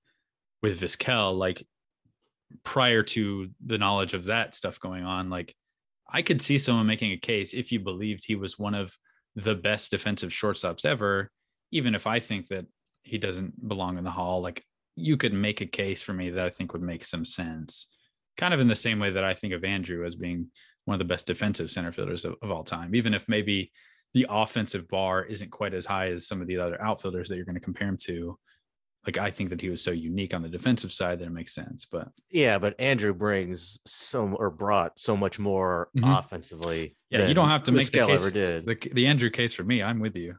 with Vizquel, like prior to the knowledge of that stuff going on, like I could see someone making a case if you believed he was one of the best defensive shortstops ever, even if I think that he doesn't belong in the hall, like you could make a case for me that I think would make some sense. Kind of in the same way that I think of Andruw as being one of the best defensive center fielders of, of all time, even if maybe the offensive bar isn't quite as high as some of the other outfielders that you're going to compare him to like I think that he was so unique on the defensive side that it makes sense. But yeah, but Andruw brings so or brought so much more mm-hmm. offensively. Yeah, you don't have to make the case. Ever did. The, the Andruw case for me. I'm with you.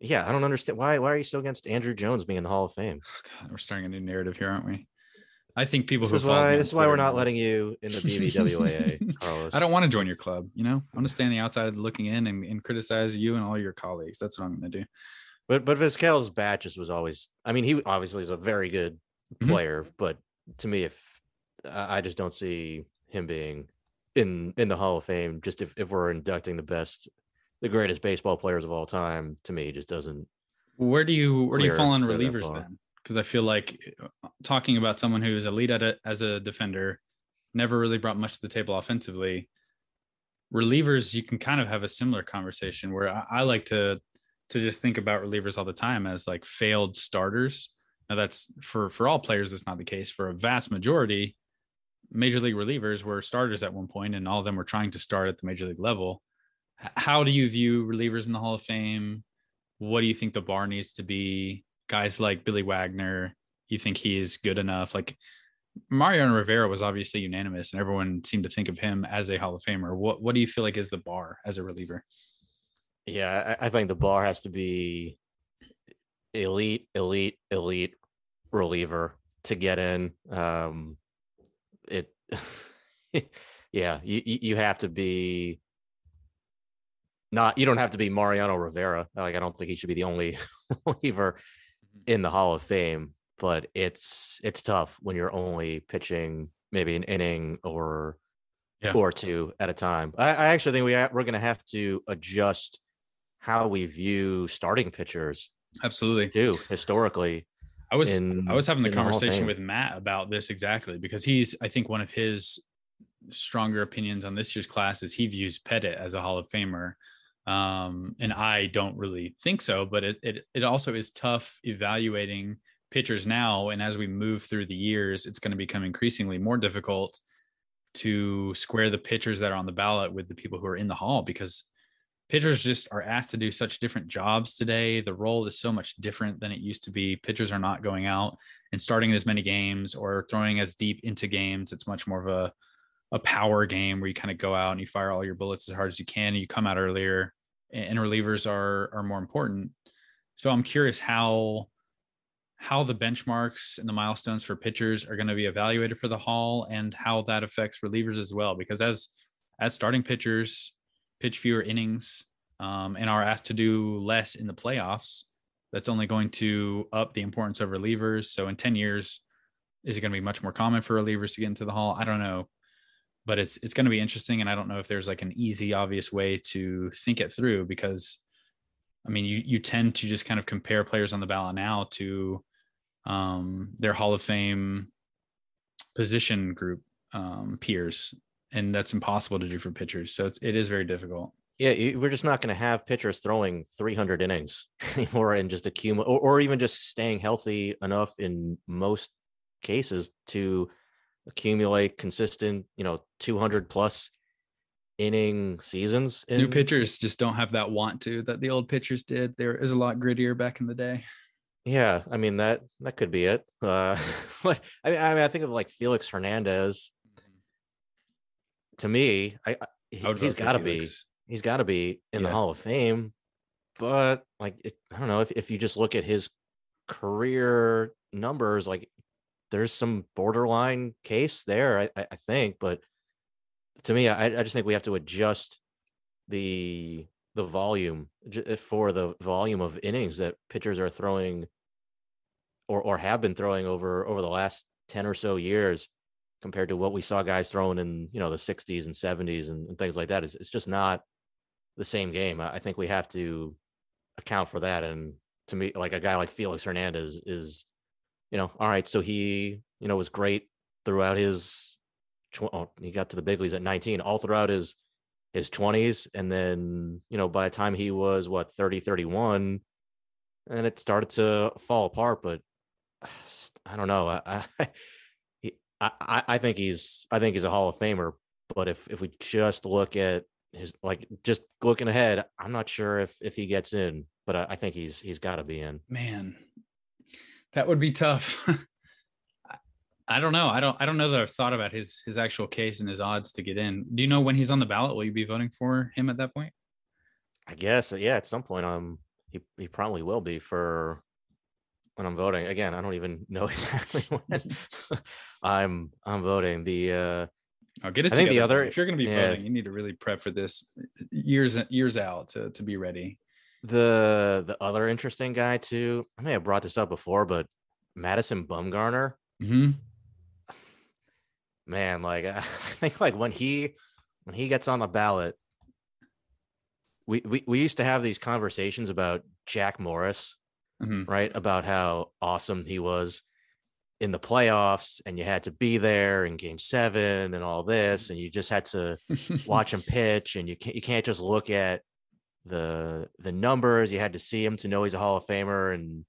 Yeah, I don't understand why. Why are you so against Andruw Jones being in the Hall of Fame? God, we're starting a new narrative here, aren't we? I think people this who is why this is why we're not letting you in the BBWAA, Carlos. I don't want to join your club. You know, I want to stand the outside looking in and, and criticize you and all your colleagues. That's what I'm going to do. But but Vizquel's batches was always. I mean, he obviously is a very good mm-hmm. player, mm-hmm. but to me, if I just don't see him being in in the Hall of Fame, just if, if we're inducting the best, the greatest baseball players of all time, to me, just doesn't. Where do you where do you fall on relievers then? Because I feel like uh, talking about someone who is elite at it as a defender, never really brought much to the table offensively. Relievers, you can kind of have a similar conversation where I, I like to to just think about relievers all the time as like failed starters. Now that's for for all players that's not the case. For a vast majority, major league relievers were starters at one point and all of them were trying to start at the major league level. How do you view relievers in the Hall of Fame? What do you think the bar needs to be? Guys like Billy Wagner, you think he is good enough? Like Mariano Rivera was obviously unanimous and everyone seemed to think of him as a Hall of Famer. What what do you feel like is the bar as a reliever? Yeah, I, I think the bar has to be elite, elite, elite reliever to get in. Um, it, yeah, you you have to be not. You don't have to be Mariano Rivera. Like I don't think he should be the only reliever mm-hmm. in the Hall of Fame. But it's it's tough when you're only pitching maybe an inning or yeah. or two at a time. I, I actually think we ha- we're going to have to adjust how we view starting pitchers. Absolutely. Too historically. I was in, I was having the conversation with Matt about this exactly because he's I think one of his stronger opinions on this year's class is he views Pettitte as a Hall of Famer. Um, and I don't really think so, but it, it it also is tough evaluating pitchers now. And as we move through the years, it's going to become increasingly more difficult to square the pitchers that are on the ballot with the people who are in the hall because pitchers just are asked to do such different jobs today. The role is so much different than it used to be. Pitchers are not going out and starting as many games or throwing as deep into games. It's much more of a a power game where you kind of go out and you fire all your bullets as hard as you can and you come out earlier and relievers are are more important. So I'm curious how how the benchmarks and the milestones for pitchers are going to be evaluated for the Hall and how that affects relievers as well. Because as as starting pitchers pitch fewer innings um, and are asked to do less in the playoffs, that's only going to up the importance of relievers. So in 10 years, is it going to be much more common for relievers to get into the Hall? I don't know. But it's it's going to be interesting. And I don't know if there's like an easy, obvious way to think it through because I mean, you you tend to just kind of compare players on the ballot now to um, their Hall of Fame position group um, peers, and that's impossible to do for pitchers. So it's, it is very difficult. Yeah, we're just not going to have pitchers throwing 300 innings anymore and just accumulate, or, or even just staying healthy enough in most cases to accumulate consistent, you know, 200 plus inning seasons. In... New pitchers just don't have that want to that the old pitchers did. There is a lot grittier back in the day. Yeah, I mean that that could be it. Uh, I mean, I mean, I think of like Felix Hernandez. To me, I, I he's got to be he's got to be in yeah. the Hall of Fame. But like, it, I don't know if if you just look at his career numbers, like there's some borderline case there. I I think, but to me, I I just think we have to adjust the the volume eh, for the volume of innings that pitchers are throwing or or have been throwing over over the last 10 or so years compared to what we saw guys throwing in you know the 60s and 70s and, and things like that it's, it's just not the same game. I, I think we have to account for that. And to me like a guy like felix hernandez is you know all right so he you know was great throughout his oh, he got to the big leagues at 19 all throughout his his 20s and then you know by the time he was what 30 31 and it started to fall apart. But I don't know. I, I, I, I think he's, I think he's a Hall of Famer. But if if we just look at his, like, just looking ahead, I'm not sure if if he gets in. But I, I think he's he's got to be in. Man, that would be tough. I don't know. I don't. I don't know that I've thought about his his actual case and his odds to get in. Do you know when he's on the ballot? Will you be voting for him at that point? I guess. Yeah, at some point, um, he he probably will be for when I'm voting. Again, I don't even know exactly when I'm I'm voting. The uh I'll get it. I think the other if you're going to be yeah, voting, you need to really prep for this years years out to to be ready. The the other interesting guy too. I may have brought this up before, but Madison Bumgarner. Mm-hmm. Man, like I think like when he when he gets on the ballot, we, we we used to have these conversations about Jack Morris mm-hmm. right? About how awesome he was in the playoffs and you had to be there in game seven and all this and you just had to watch him pitch and you can't you can't just look at the the numbers you had to see him to know he's a hall of famer and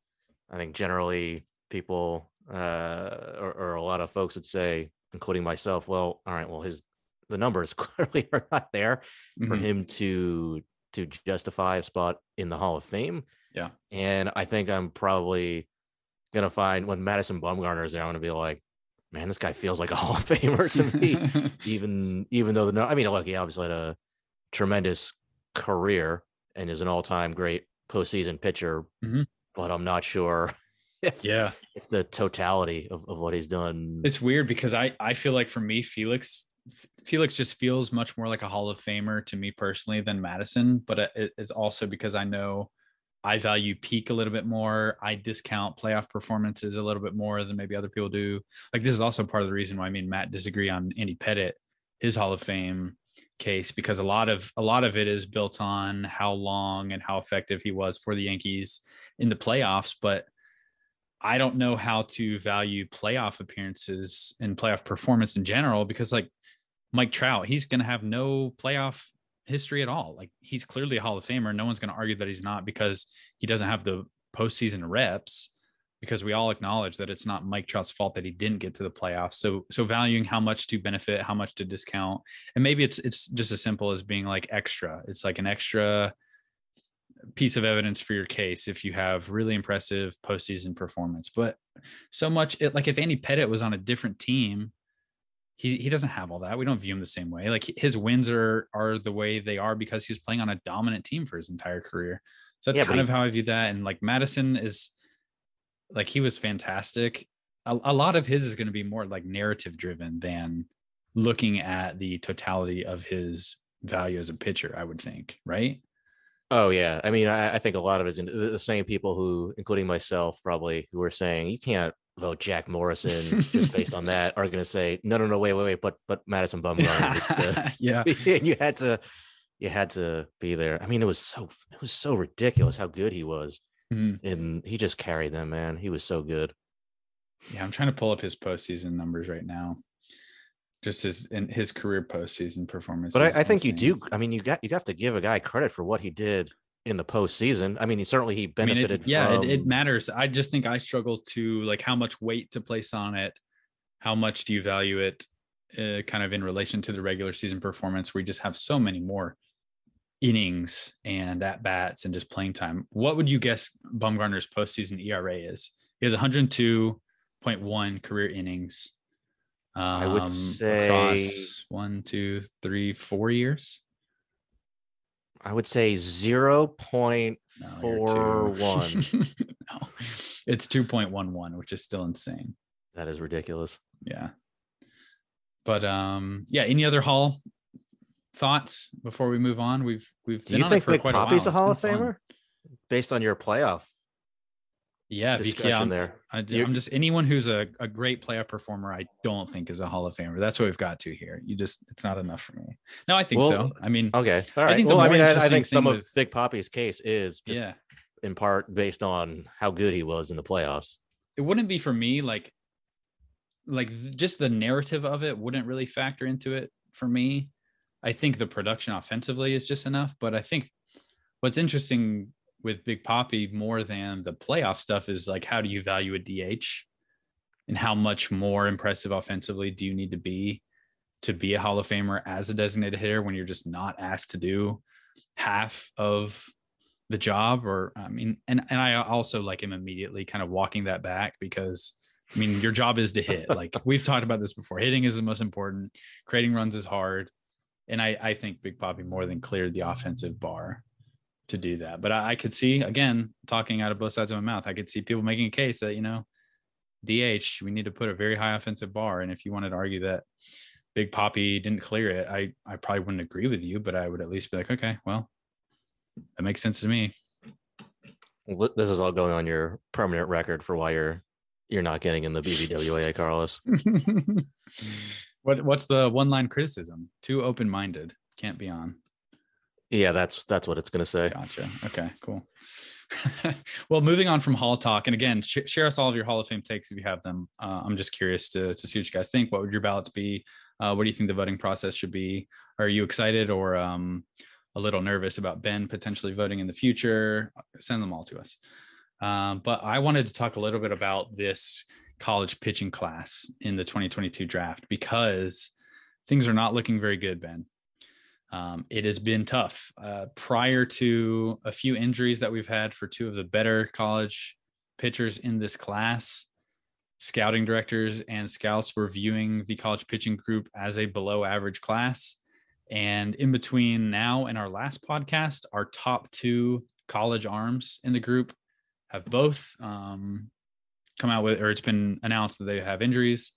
i think generally people uh or, or a lot of folks would say including myself well all right well his the numbers clearly are not there mm-hmm. for him to to justify a spot in the hall of fame yeah. And I think I'm probably gonna find when Madison Bumgarner is there, I'm gonna be like, man, this guy feels like a Hall of Famer to me. even even though the no, I mean, look, he obviously had a tremendous career and is an all-time great postseason pitcher, mm-hmm. but I'm not sure. If, yeah, if the totality of, of what he's done. It's weird because I I feel like for me, Felix Felix just feels much more like a Hall of Famer to me personally than Madison, but it is also because I know I value peak a little bit more. I discount playoff performances a little bit more than maybe other people do. Like this is also part of the reason why I mean Matt disagree on Andy Pettitte, his Hall of Fame case, because a lot of a lot of it is built on how long and how effective he was for the Yankees in the playoffs. But I don't know how to value playoff appearances and playoff performance in general because like Mike Trout, he's going to have no playoff history at all. Like he's clearly a Hall of Famer. No one's going to argue that he's not because he doesn't have the postseason reps. Because we all acknowledge that it's not Mike Trout's fault that he didn't get to the playoffs. So, so valuing how much to benefit, how much to discount, and maybe it's it's just as simple as being like extra. It's like an extra piece of evidence for your case if you have really impressive postseason performance. But so much, it, like if Andy Pettitte was on a different team, he he doesn't have all that. We don't view him the same way. Like his wins are are the way they are because he was playing on a dominant team for his entire career. So that's Yeah, kind of how I view that. And like Madison is like he was fantastic. A, a lot of his is going to be more like narrative driven than looking at the totality of his value as a pitcher, I would think, right? Oh yeah, I mean, I, I think a lot of it is the the same people who, including myself, probably who are saying you can't vote Jack Morrison just based on that, are going to say no, no, no, wait, wait, wait, but but Madison Bumgarner, yeah. and you had to, you had to be there. I mean, it was so it was so ridiculous how good he was, Mhm. and he just carried them, man. He was so good. Yeah, I'm trying to pull up his postseason numbers right now. Just his in his career postseason performance. But I, I think you do. I mean, you got you have to give a guy credit for what he did in the postseason. I mean, he certainly he I mean, benefited. it, yeah, it, it matters. I just think I struggle to like how much weight to place on it. How much do you value it, uh, kind of in relation to the regular season performance, We just have so many more innings and at bats and just playing time. What would you guess Bumgarner's postseason ERA is? He has 102.1 career innings. I would um, say- across one, two, three, four years. I would say 0.41. No, four you're one. two. no, it's 2.11, which is still insane. That is ridiculous. Yeah. But um, yeah, any other Hall thoughts before we move on? We've we've Do been you think quite Papi's a a. Hall of been fun. Famer? Based on your playoff Yeah, discussion I'm, there. I, am just anyone who's a, a great playoff performer. I don't think is a Hall of Famer. That's what we've got to here. You just it's not enough for me. No, I think so. I mean, Okay. All I think well, I mean, I, I think some of with- Big Papi's case is just yeah, in part based on how good he was in the playoffs. it wouldn't be for me like like just the narrative of it wouldn't really factor into it for me i think the production offensively is just enough but i think what's interesting with big papi more than the playoff stuff is like how do you value a dh and how much more impressive offensively do you need to be to be a hall of famer as a designated hitter when you're just not asked to do half of the job? Or i mean and and i also like him immediately kind of walking that back because i mean your job is to hit. Like we've talked about this before. Hitting is the most important. Creating runs is hard. And i i think big papi more than cleared the offensive bar to do that but i, I could see again talking out of both sides of my mouth i could see people making a case that you know dh we need to put a very high offensive bar and if you wanted to argue that big papi didn't clear it i i probably wouldn't agree with you but i would at least be like okay well that makes sense to me. This is all going on your permanent record for why you're you're not getting in the BBWA, eh, Carlos. what what's the one line criticism? Too open minded. Can't be on. Yeah, that's that's what it's gonna say. Gotcha. Okay, cool. well, moving on from Hall talk, and again, sh- share us all of your Hall of Fame takes if you have them. Uh, I'm just curious to to see what you guys think. What would your ballots be? Uh, what do you think the voting process should be? Are you excited or um, a little nervous about Ben potentially voting in the future? Send them all to us. Um, but I wanted to talk a little bit about this college pitching class in the 2022 draft because things are not looking very good, Ben. Um, it has been tough. Uh, prior to a few injuries that we've had for two of the better college pitchers in this class, scouting directors and scouts were viewing the college pitching group as a below average class. And in between now and our last podcast, our top two college arms in the group have both um, come out with, or it's been announced that they have injuries.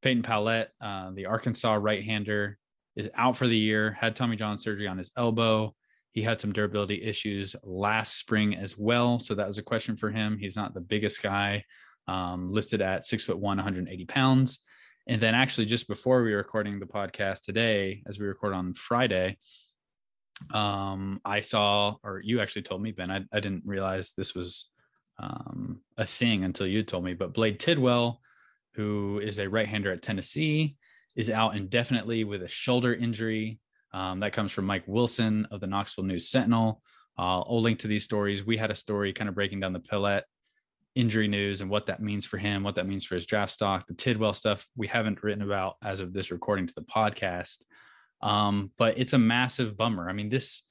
Peyton Pallette, uh, the Arkansas right hander, is out for the year, had Tommy John surgery on his elbow. He had some durability issues last spring as well. So that was a question for him. He's not the biggest guy, um, listed at six foot one, 180 pounds. And then actually just before we were recording the podcast today, as we record on Friday, um, I saw, or you actually told me, Ben, I, I didn't realize this was um, a thing until you told me, but Blade Tidwell, who is a right-hander at Tennessee, is out indefinitely with a shoulder injury. Um, that comes from Mike Wilson of the Knoxville News Sentinel. Uh, I'll link to these stories. We had a story kind of breaking down the Pallette injury news and what that means for him, what that means for his draft stock. The Tidwell stuff we haven't written about as of this recording to the podcast, um, but it's a massive bummer. I mean this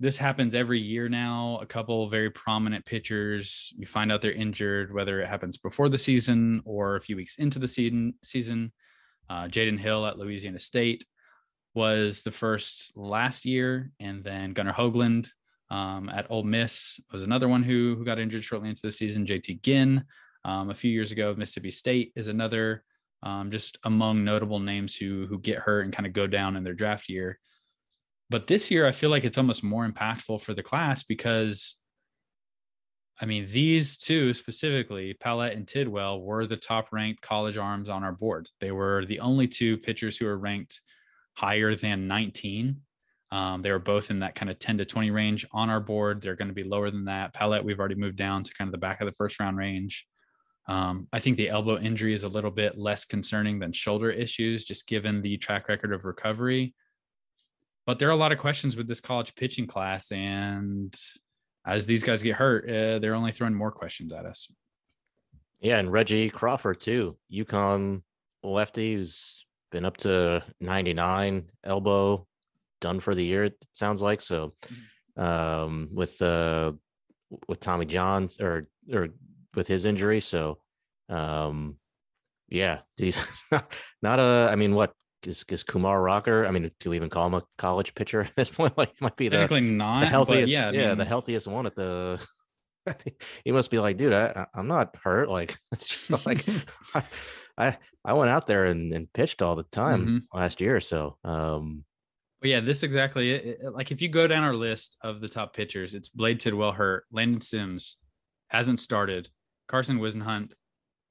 this happens every year now. A couple very prominent pitchers, you find out they're injured, whether it happens before the season or a few weeks into the season. Season, uh, Jaden Hill at Louisiana State was the first last year, and then Gunnar Hoglund um, at Ole Miss was another one who who got injured shortly into the season. JT Ginn um, a few years ago, of Mississippi State is another um, just among notable names who who get hurt and kind of go down in their draft year. But this year, I feel like it's almost more impactful for the class because, I mean, these two specifically, Pallette and Tidwell, were the top ranked college arms on our board. They were the only two pitchers who were ranked higher than 19 um, they were both in that kind of 10 to 20 range on our board. They're going to be lower than that. Pallette, we've already moved down to kind of the back of the first round range. Um, I think the elbow injury is a little bit less concerning than shoulder issues, just given the track record of recovery. But there are a lot of questions with this college pitching class. And as these guys get hurt, uh, they're only throwing more questions at us. Yeah. And Reggie Crawford, too. UConn lefty who's been up to 99 elbow done for the year. It sounds like so. Mm-hmm. Um, with uh, with Tommy John or or with his injury, so um, yeah, he's not a. I mean, what is, is Kumar Rocker? I mean, do we even call him a college pitcher at this point? Like, might be the, not the healthiest. yeah, I yeah, mean, the healthiest one at the. he must be like, dude, I, I'm not hurt. Like, it's like I I went out there and, and pitched all the time mm-hmm. last year. So um, well, yeah, this exactly it. Like if you go down our list of the top pitchers, it's Blade Tidwell hurt, Landon Sims hasn't started, Carson Whisenhunt,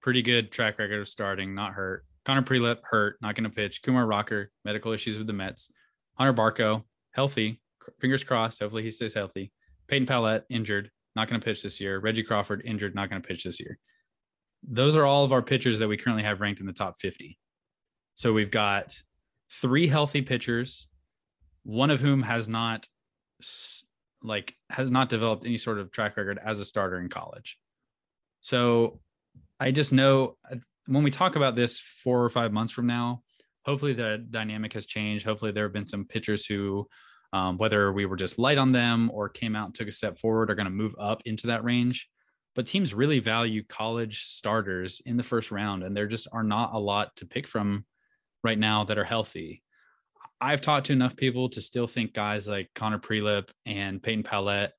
pretty good track record of starting, not hurt. Connor Prielipp hurt, not going to pitch. Kumar Rocker, medical issues with the Mets. Hunter Barco, healthy, fingers crossed. Hopefully he stays healthy. Peyton Pallette, injured, not going to pitch this year. Reggie Crawford, injured, not going to pitch this year. Those are all of our pitchers that we currently have ranked in the top 50. So we've got three healthy pitchers one of whom has not like has not developed any sort of track record as a starter in college. So I just know when we talk about this four or five months from now, hopefully the dynamic has changed. Hopefully there have been some pitchers who, um, whether we were just light on them or came out and took a step forward, are going to move up into that range. But teams really value college starters in the first round, and there just are not a lot to pick from right now that are healthy. I've talked to enough people to still think guys like Connor Prielipp and Peyton Pallette,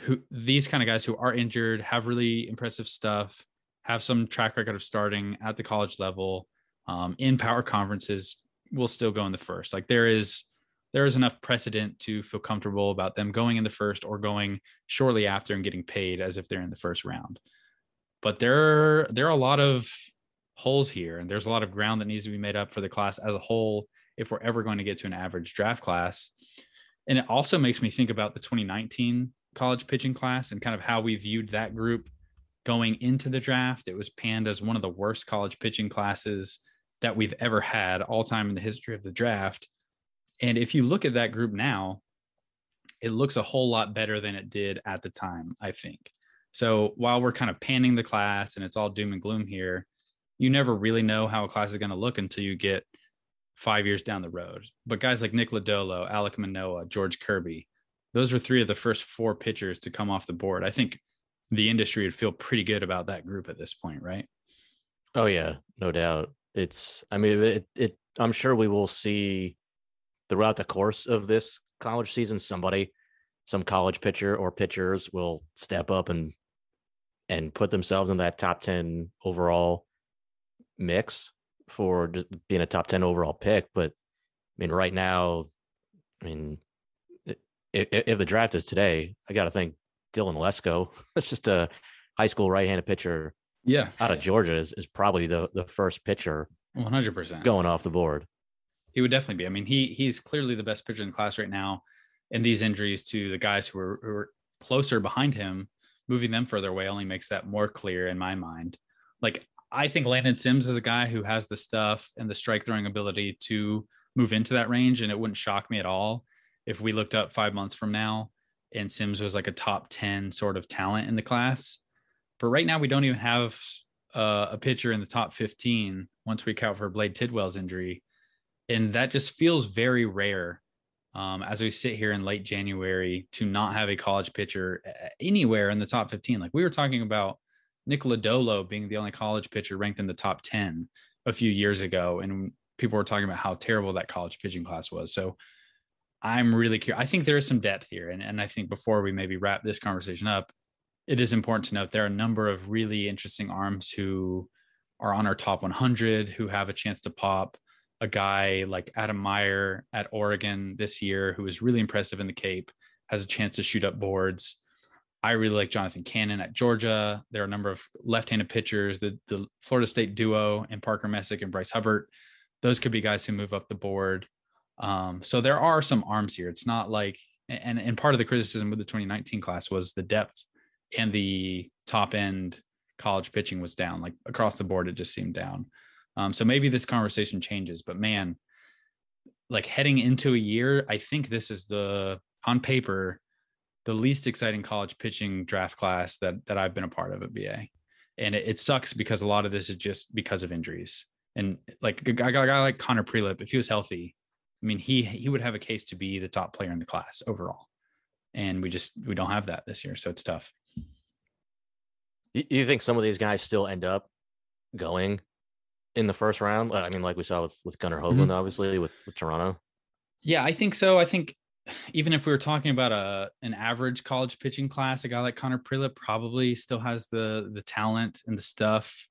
who these kind of guys who are injured, have really impressive stuff, have some track record of starting at the college level um, in power conferences, will still go in the first. Like there is there is enough precedent to feel comfortable about them going in the first or going shortly after and getting paid as if they're in the first round. But there are, there are a lot of holes here, and there's a lot of ground that needs to be made up for the class as a whole if we're ever going to get to an average draft class. And it also makes me think about the 2019 college pitching class and kind of how we viewed that group going into the draft. It was panned as one of the worst college pitching classes that we've ever had all time in the history of the draft. And if you look at that group now, it looks a whole lot better than it did at the time, I think. So while we're kind of panning the class and it's all doom and gloom here, you never really know how a class is going to look until you get five years down the road. But guys like Nick Lodolo, Alek Manoah, George Kirby, those were three of the first four pitchers to come off the board. I think the industry would feel pretty good about that group at this point, right? Oh yeah, no doubt. It's I mean it, it I'm sure we will see throughout the course of this college season somebody some college pitcher or pitchers will step up and and put themselves in that top 10 overall mix for just being a top 10 overall pick. But I mean, right now, I mean, if, if the draft is today, I got to think Dylan Lesko. That's just a high school right handed pitcher. Yeah. Out of Georgia is, is probably the, the first pitcher 100% going off the board. He would definitely be. I mean, he he's clearly the best pitcher in the class right now. And these injuries to the guys who are, who are closer behind him, moving them further away only makes that more clear in my mind. Like I think Landon Sims is a guy who has the stuff and the strike throwing ability to move into that range. And it wouldn't shock me at all if we looked up five months from now and Sims was like a top 10 sort of talent in the class. But right now, we don't even have uh, a pitcher in the top 15 once we count for Blade Tidwell's injury. And that just feels very rare um, as we sit here in late January to not have a college pitcher anywhere in the top 15. Like we were talking about Nick Lodolo being the only college pitcher ranked in the top 10 a few years ago. And people were talking about how terrible that college pitching class was. So I'm really curious. I think there is some depth here. And, and I think before we maybe wrap this conversation up, it is important to note there are a number of really interesting arms who are on our top 100 who have a chance to pop. A guy like Adam Meyer at Oregon this year, who was really impressive in the Cape, has a chance to shoot up boards. I really like Jonathan Cannon at Georgia. There are a number of left-handed pitchers, the the Florida State duo and Parker Messick and Bryce Hubbart. Those could be guys who move up the board. Um, so there are some arms here. It's not like and and part of the criticism with the 2019 class was the depth and the top end college pitching was down. Like across the board, it just seemed down. Um, so maybe this conversation changes, but man, like heading into a year, I think this is the on paper the least exciting college pitching draft class that that I've been a part of at BA. And it, it sucks because a lot of this is just because of injuries. And like a guy, a guy like Connor Prielipp, if he was healthy, I mean, he he would have a case to be the top player in the class overall. And we just we don't have that this year, so it's tough. You think some of these guys still end up going in the first round? I mean, like we saw with with Gunnar Hoglund, mm-hmm. obviously with, with Toronto. Yeah, I think so. I think even if we were talking about a an average college pitching class, a guy like Connor Prielipp probably still has the the talent and the stuff.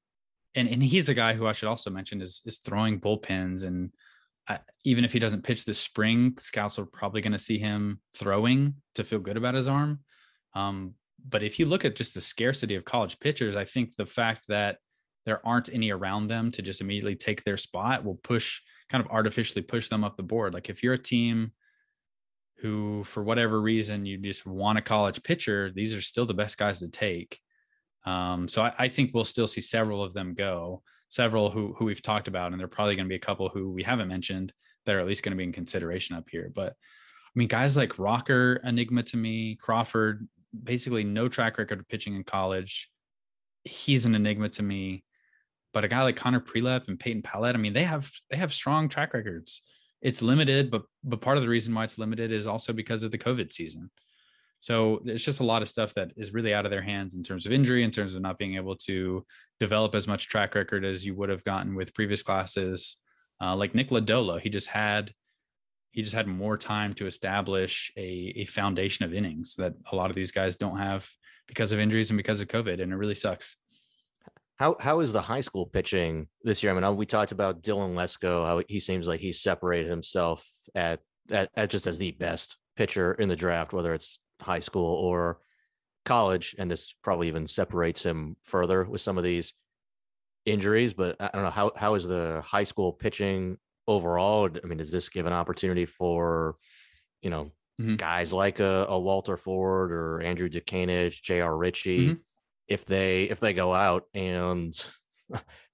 And and he's a guy who I should also mention is is throwing bullpens and even if he doesn't pitch this spring, scouts are probably going to see him throwing to feel good about his arm. Um, but if you look at just the scarcity of college pitchers, I think the fact that there aren't any around them to just immediately take their spot will push kind of artificially push them up the board. Like if you're a team who, for whatever reason, you just want a college pitcher, these are still the best guys to take. Um, so I, I, think we'll still see several of them go, several who who we've talked about, and there are probably going to be a couple who we haven't mentioned that are at least going to be in consideration up here. But I mean, guys like Rocker, enigma to me, Crawford, basically no track record of pitching in college. He's an enigma to me. But a guy like Connor Prielipp and Peyton Pallette, I mean, they have they have strong track records it's limited, but but part of the reason why it's limited is also because of the COVID season. So it's just a lot of stuff that is really out of their hands in terms of injury, in terms of not being able to develop as much track record as you would have gotten with previous classes. Uh, like Nick Lodolo, he just had he just had more time to establish a, a foundation of innings that a lot of these guys don't have because of injuries and because of COVID, and it really sucks. How how is the high school pitching this year? I mean, we talked about Dylan Lesko, how he seems like he's separated himself at, at, at just as the best pitcher in the draft, whether it's high school or college, and this probably even separates him further with some of these injuries. But I don't know how how is the high school pitching overall? I mean, does this give an opportunity for you know mm-hmm. guys like a, a, Walter Ford or Andrew Dutkanych, J.R. Ritchie? Mm-hmm if they if they go out and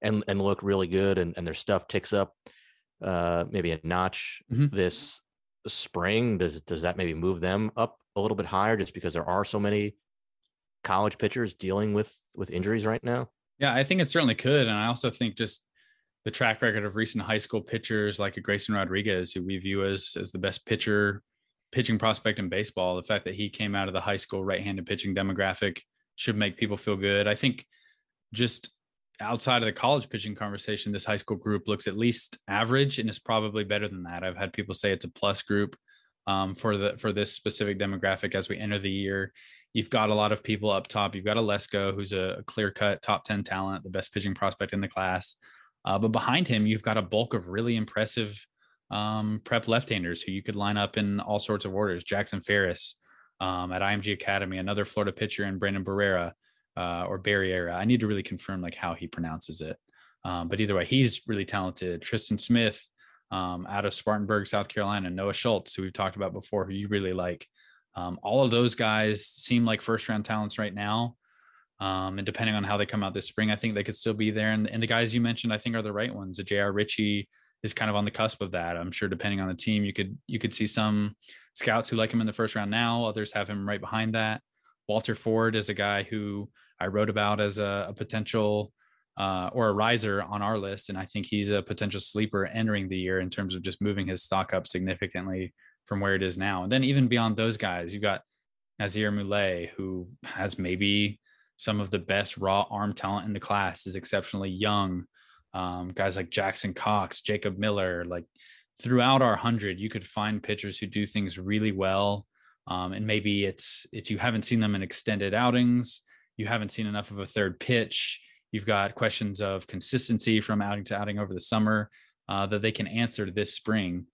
and and look really good and, and their stuff ticks up uh maybe a notch mm-hmm. this spring does does that maybe move them up a little bit higher just because there are so many college pitchers dealing with with injuries right now yeah i think it certainly could and i also think just the track record of recent high school pitchers like a grayson rodriguez who we view as as the best pitcher pitching prospect in baseball the fact that he came out of the high school right-handed pitching demographic should make people feel good. I think just outside of the college pitching conversation, this high school group looks at least average and is probably better than that. I've had people say it's a plus group um, for the for this specific demographic as we enter the year. You've got a lot of people up top. You've got a Lesko, who's a, clear cut top 10 talent, the best pitching prospect in the class. Uh, but behind him, you've got a bulk of really impressive um, prep left-handers who you could line up in all sorts of orders. Jackson Ferris, um, at IMG Academy, another Florida pitcher and Brandon Barrera uh, or Barriera. I need to really confirm like how he pronounces it. Um, but either way, he's really talented. Tristan Smith um, out of Spartanburg, South Carolina, Noah Schultz, who we've talked about before, who you really like. Um, all of those guys seem like first round talents right now. Um, and depending on how they come out this spring, I think they could still be there. And, and the guys you mentioned, I think, are the right ones. A J.R. Ritchie is kind of on the cusp of that. I'm sure, depending on the team, you could you could see some scouts who like him in the first round now. Others have him right behind that. Walter Ford is a guy who I wrote about as a, a potential uh, or a riser on our list, and I think he's a potential sleeper entering the year in terms of just moving his stock up significantly from where it is now. And then even beyond those guys, you've got Nazier Mulé, who has maybe some of the best raw arm talent in the class, is exceptionally young. Um, guys like Jackson Cox, Jacob Miller, like throughout our hundred, you could find pitchers who do things really well. Um, and maybe it's it's you haven't seen them in extended outings, you haven't seen enough of a third pitch. You've got questions of consistency from outing to outing over the summer uh, that they can answer this spring.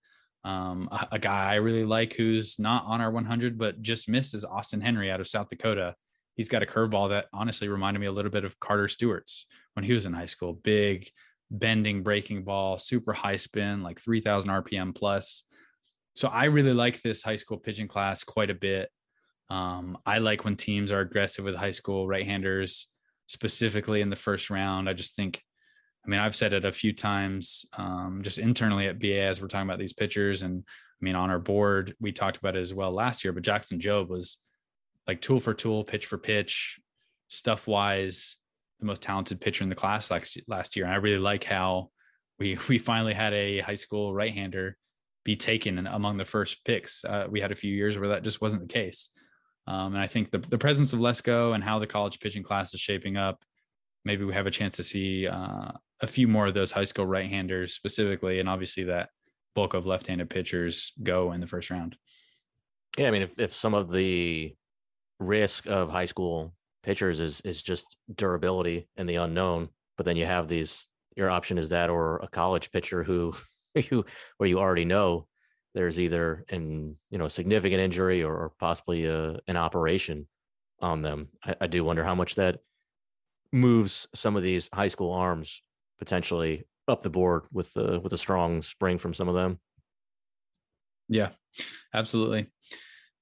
Um, a, a, guy I really like who's not on our 100 but just missed is Austin Henry out of South Dakota. He's got a curveball that honestly reminded me a little bit of Carter Stewart's when he was in high school. Big, bending, breaking ball, super high spin, like 3,000 RPM plus. So I really like this high school pitching class quite a bit. Um, I like when teams are aggressive with high school right-handers, specifically in the first round. I just think I mean, I've said it a few times um, just internally at BA as we're talking about these pitchers. And I mean, on our board, we talked about it as well last year, but Jackson Jobe was like tool for tool, pitch for pitch, stuff wise, the most talented pitcher in the class last, last year. And I really like how we, we finally had a high school right hander be taken among the first picks. Uh, we had a few years where that just wasn't the case. Um, and I think the, the presence of Lesko and how the college pitching class is shaping up, maybe we have a chance to see uh, a few more of those high school right-handers specifically, and obviously that bulk of left-handed pitchers go in the first round. Yeah, I mean, if if some of the risk of high school pitchers is is just durability and the unknown, but then you have these your option is that or a college pitcher who you where you already know there's either an you know significant injury or, or possibly a, uh, an operation on them. I, I do wonder how much that moves some of these high school arms potentially up the board with the with a strong spring from some of them. Yeah, absolutely.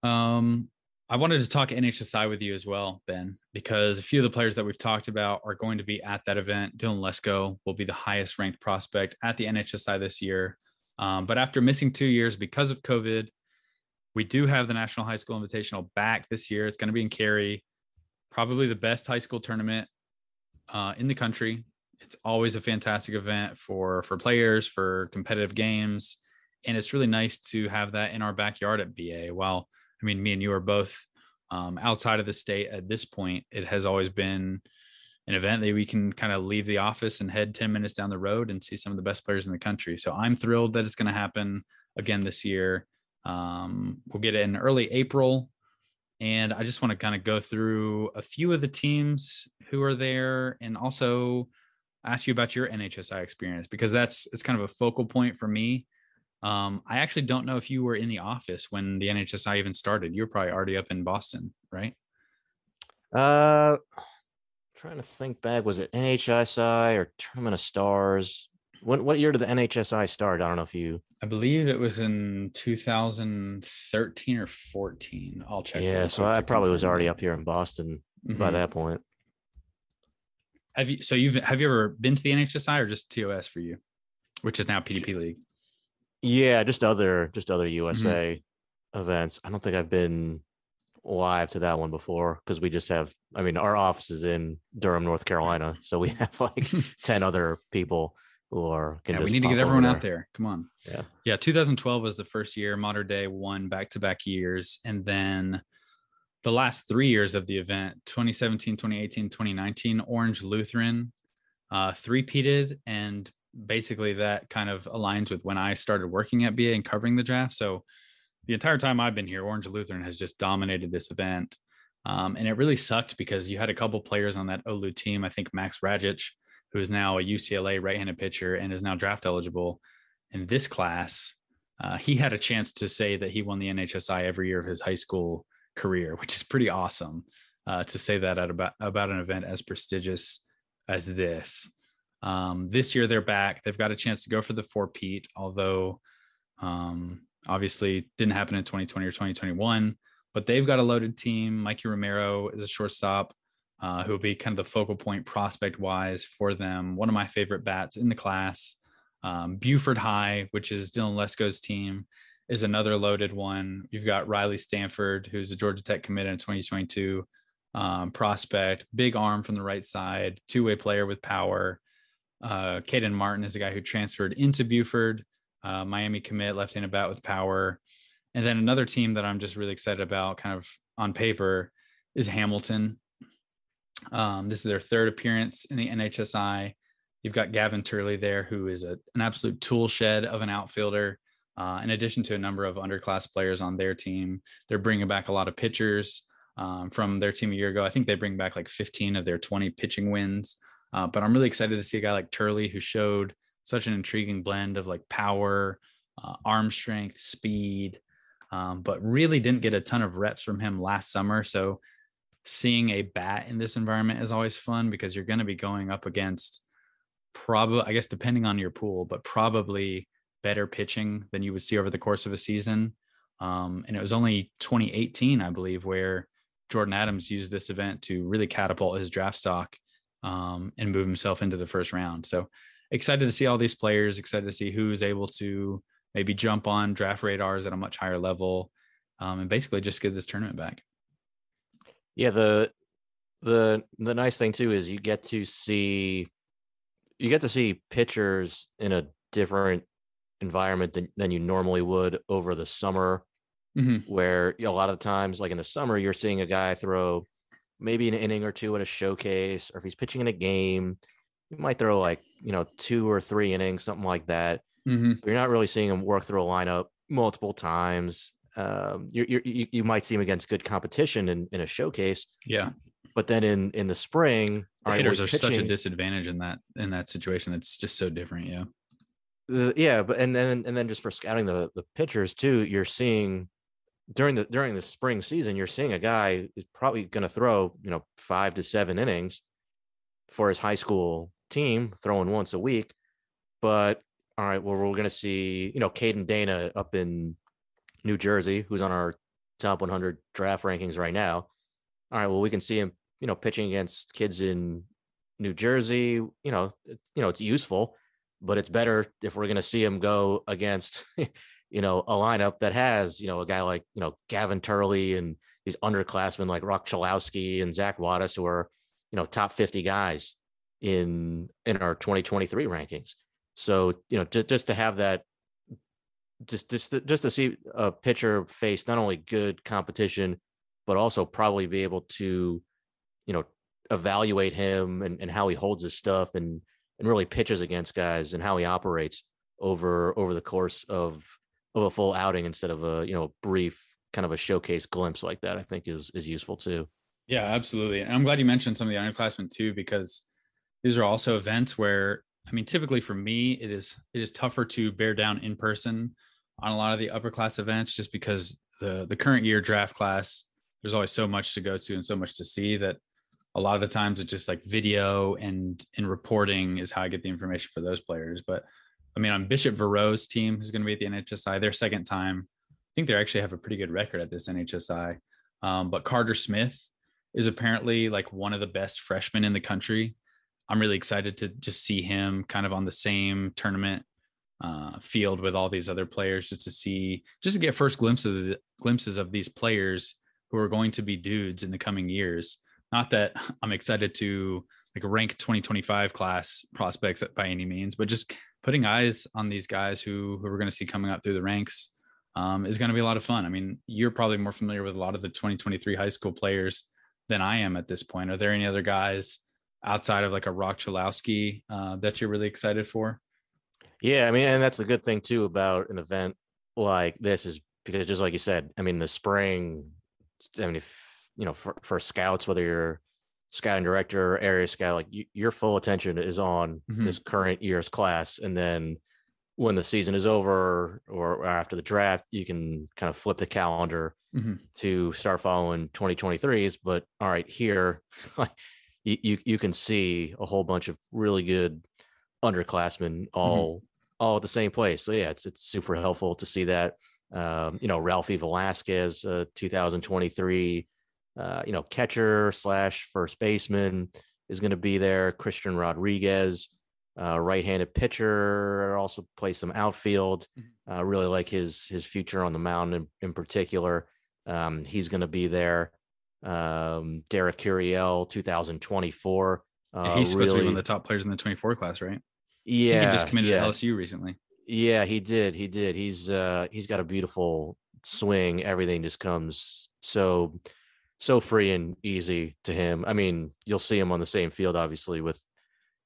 Um, I wanted to talk NHSI with you as well, Ben, because a few of the players that we've talked about are going to be at that event. Dylan Lesko will be the highest ranked prospect at the NHSI this year. Um, but after missing two years because of COVID, we do have the National High School Invitational back this year. It's going to be in Cary, probably the best high school tournament uh, in the country it's always a fantastic event for for players for competitive games and it's really nice to have that in our backyard at ba while i mean me and you are both um, outside of the state at this point it has always been an event that we can kind of leave the office and head 10 minutes down the road and see some of the best players in the country. So i'm thrilled that it's going to happen again this year. Um, we'll get it in early april. And i just want to kind of go through a few of the teams who are there and also ask you about your NHSI experience because that's it's kind of a focal point for me. Um, I actually don't know if you were in the office when the NHSI even started. You were probably already up in Boston, right? Uh, trying to think back. Was it NHSI or Tournament of Stars? When what year did the NHSI start? I don't know if you. I believe it was in 2013 or 14. I'll check. Yeah, so I probably was already up here in Boston mm-hmm. by that point. Have you? So you've have you ever been to the NHSI or just TOS for you, which is now PDP League? Yeah, just other just other USA mm-hmm. events. I don't think I've been live to that one before because we just have. I mean, our office is in Durham, North Carolina, so we have like ten other people who are. yeah, we need to get everyone out there. Come on. Yeah. Yeah. 2012 was the first year. modern day won back to back years, and then the last three years of the event 2017 2018 2019 orange lutheran uh, three-peated and basically that kind of aligns with when i started working at ba and covering the draft so the entire time i've been here orange lutheran has just dominated this event um, and it really sucked because you had a couple players on that olu team i think max Rajcic who is now a ucla right-handed pitcher and is now draft eligible in this class uh, he had a chance to say that he won the nhsi every year of his high school career, which is pretty awesome uh, to say that at about about an event as prestigious as this. Um, this year they're back. They've got a chance to go for the four Pete, although um, obviously didn't happen in 2020 or 2021. But they've got a loaded team. Mikey Romero is a shortstop uh, who will be kind of the focal point prospect wise for them. One of my favorite bats in the class. Um, Buford High, which is Dylan Lesko's team, is another loaded one. You've got Riley Stanford, who's a Georgia Tech commit in 2022 um, prospect, big arm from the right side, two way player with power. Uh, Caden Martin is a guy who transferred into Buford, uh, Miami commit, left handed bat with power. And then another team that I'm just really excited about, kind of on paper, is Hamilton. Um, this is their third appearance in the NHSI. You've got Gavin Turley there, who is a, an absolute tool shed of an outfielder Uh, in addition to a number of underclass players on their team, they're bringing back a lot of pitchers um, from their team a year ago. I think they bring back like 15 of their 20 pitching wins. Uh, but I'm really excited to see a guy like Turley who showed such an intriguing blend of like power, uh, arm strength, speed, um, but really didn't get a ton of reps from him last summer. So seeing a bat in this environment is always fun because you're going to be going up against probably, I guess, depending on your pool, but probably better pitching than you would see over the course of a season. Um, and it was only 2018, I believe, where Jordan Adams used this event to really catapult his draft stock um, and move himself into the first round. So excited to see all these players, excited to see who's able to maybe jump on draft radars at a much higher level um, and basically just get this tournament back. Yeah, the the the nice thing too is you get to see you get to see pitchers in a different environment than, than you normally would over the summer mm-hmm. where you know, a lot of times like in the summer you're seeing a guy throw maybe an inning or two at a showcase or if he's pitching in a game you might throw like you know two or three innings something like that. Mm-hmm. you're not really seeing him work through a lineup multiple times. Um, you you you might see him against good competition in, in a showcase. Yeah. But then in in the spring the hitters are pitching, such a disadvantage in that in that situation it's just so different yeah. The, yeah but and then and then just for scouting the the pitchers too you're seeing during the during the spring season, you're seeing a guy is probably going to throw you know five to seven innings for his high school team, throwing once a week. But all right, well, we're going to see you know Caden Dana up in New Jersey, who's on our top 100 draft rankings right now. All right, well, we can see him you know pitching against kids in New Jersey. You know, you know it's useful, but it's better if we're going to see him go against you know, a lineup that has, you know, a guy like, you know, Gavin Turley and these underclassmen like Roch Cholowsky and Zach Wattis, who are, you know, top 50 guys in in our 2023 rankings. So, you know, just, just to have that just just to, just to see a pitcher face not only good competition, but also probably be able to, you know, evaluate him and, and how he holds his stuff and and really pitches against guys and how he operates over over the course of of a full outing instead of a you know brief kind of a showcase glimpse like that. I think is is useful too. Yeah, absolutely. And I'm glad you mentioned some of the underclassmen too, because these are also events where I mean, typically for me, it is it is tougher to bear down in person on a lot of the upper class events, just because the the current year draft class, there's always so much to go to and so much to see that a lot of the times it's just like video and and reporting is how I get the information for those players. But I mean, on Bishop Verot's team, who's going to be at the NHSI, their second time. I think they actually have a pretty good record at this NHSI. Um, but Carter Smith is apparently like one of the best freshmen in the country. I'm really excited to just see him kind of on the same tournament uh, field with all these other players, just to see, just to get first glimpses of glimpses of these players who are going to be dudes in the coming years. Not that I'm excited to like rank 2025 class prospects by any means, but just putting eyes on these guys who, who we're going to see coming up through the ranks um, is going to be a lot of fun. I mean, you're probably more familiar with a lot of the 2023 high school players than I am at this point. Are there any other guys outside of like a Roch Cholowsky uh, that you're really excited for? Yeah, I mean, and that's the good thing too about an event like this is because just like you said, I mean, the spring, I mean, if you know, for, for scouts, whether you're scouting director or area scout, like you, your full attention is on mm-hmm. this current year's class. And then when the season is over or after the draft, you can kind of flip the calendar mm-hmm. to start following 2023s. But all right, here you, you, you can see a whole bunch of really good underclassmen mm-hmm. all mm-hmm. all at the same place. So yeah, it's it's super helpful to see that. Um, you know, Ralphy Velazquez, uh, 2023 uh, you know, catcher slash first baseman is going to be there. Christian Rodriguez, uh, right-handed pitcher, also plays some outfield. Mm-hmm. Uh, really like his his future on the mound in, in particular. Um, he's going to be there. Um, Derek Curiel, 2024. Uh, he's supposed really, to be one of the top players in the 24 class, right? Yeah, he just committed yeah. to LSU recently. Yeah, he did. He did. He's uh, he's got a beautiful swing. Everything just comes so so free and easy to him. I mean, you'll see him on the same field, obviously, with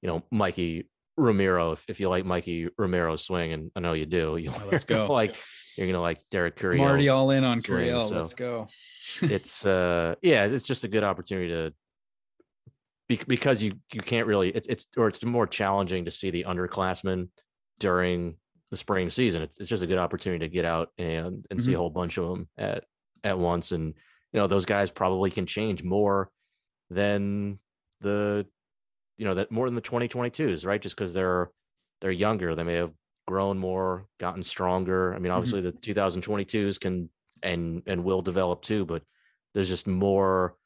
you know Mikey Romero if, if you like Mikey Romero's swing, and I know you do. You Oh, let's go. like you're gonna like Derek Curiel. Already all in on Curiel. so- Let's go. it's uh yeah it's just a good opportunity to be, because you you can't really it's it's or it's more challenging to see the underclassmen during the spring season it's, it's just a good opportunity to get out and and see a whole bunch of them at at once and you know those guys probably can change more than the you know that more than the 2022s right? Just because they're they're younger. They may have grown more gotten stronger. I mean mm-hmm. obviously the 2022s can and and will develop too but there's just more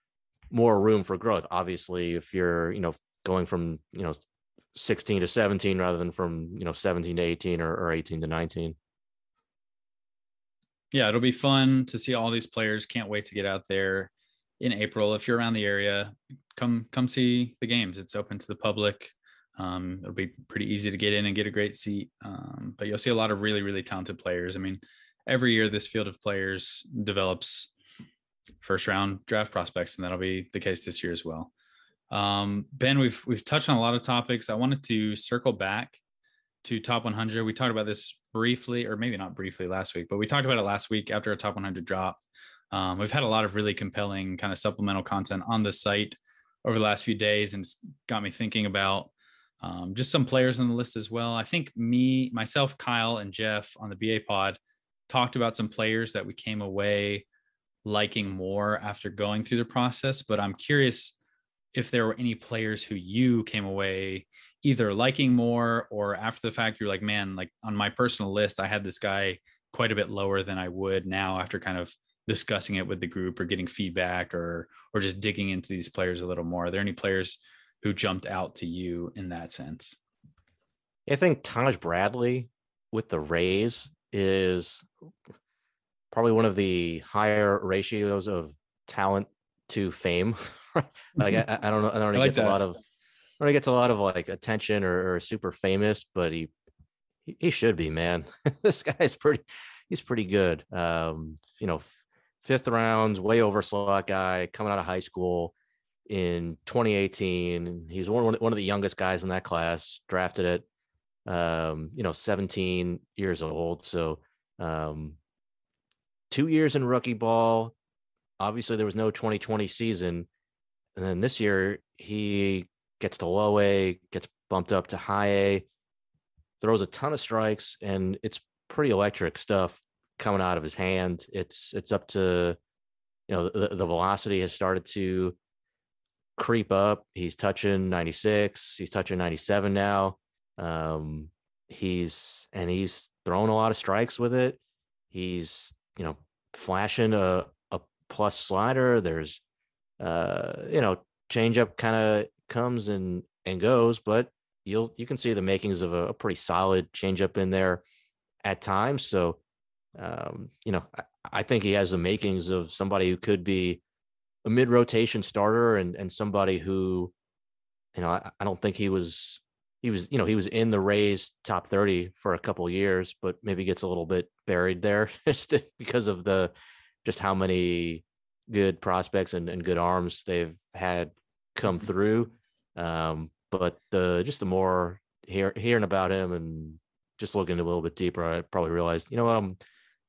more room for growth. Obviously if you're you know going from you know 16 to 17 rather than from you know 17 to 18 or, or 18 to 19 yeah, it'll be fun to see all these players. Can't wait to get out there in April. If you're around the area, come come see the games. It's open to the public. Um, it'll be pretty easy to get in and get a great seat. Um, but you'll see a lot of really really talented players. I mean, every year this field of players develops first round draft prospects, and that'll be the case this year as well. Um, ben, we've we've touched on a lot of topics. I wanted to circle back to top 100. We talked about this briefly, or maybe not briefly last week, but we talked about it last week after a top 100 dropped. Um, we've had a lot of really compelling kind of supplemental content on the site over the last few days, and it's got me thinking about um, just some players on the list as well. I think me, myself, Kyle, and Jeff on the BA pod talked about some players that we came away liking more after going through the process, but I'm curious if there were any players who you came away either liking more or after the fact you're like man like on my personal list i had this guy quite a bit lower than i would. Now after kind of discussing it with the group or getting feedback or or just digging into these players a little more are there any players who jumped out to you in that sense? I think taj bradley with the rays is probably one of the higher ratios of talent to fame like I, I don't know i don't know I like gets a lot of when he gets a lot of like attention or, or super famous, but he he, he should be man. this guy's pretty he's pretty good. Um, you know, f- fifth rounds, way over slot guy coming out of high school in 2018. He's one one of the youngest guys in that class, drafted at um, you know 17 years old. So um, two years in rookie ball. Obviously, there was no 2020 season, and then this year he gets to low A, gets bumped up to high A, throws a ton of strikes, and it's pretty electric stuff coming out of his hand. It's it's up to you know the, the velocity has started to creep up. He's touching 96, he's touching 97 now. Um he's and he's throwing a lot of strikes with it. He's, you know, flashing a a plus slider. There's uh, you know, changeup kind of comes and and goes, but you'll you can see the makings of a, a pretty solid changeup in there at times. So, um, you know, I, I think he has the makings of somebody who could be a mid rotation starter and and somebody who, you know, I, I don't think he was he was you know he was in the Rays top thirty for a couple years, but maybe gets a little bit buried there just because of the just how many good prospects and, and good arms they've had come through. Um, but the just the more hear, hearing about him and just looking a little bit deeper, I probably realized, you know what, I'm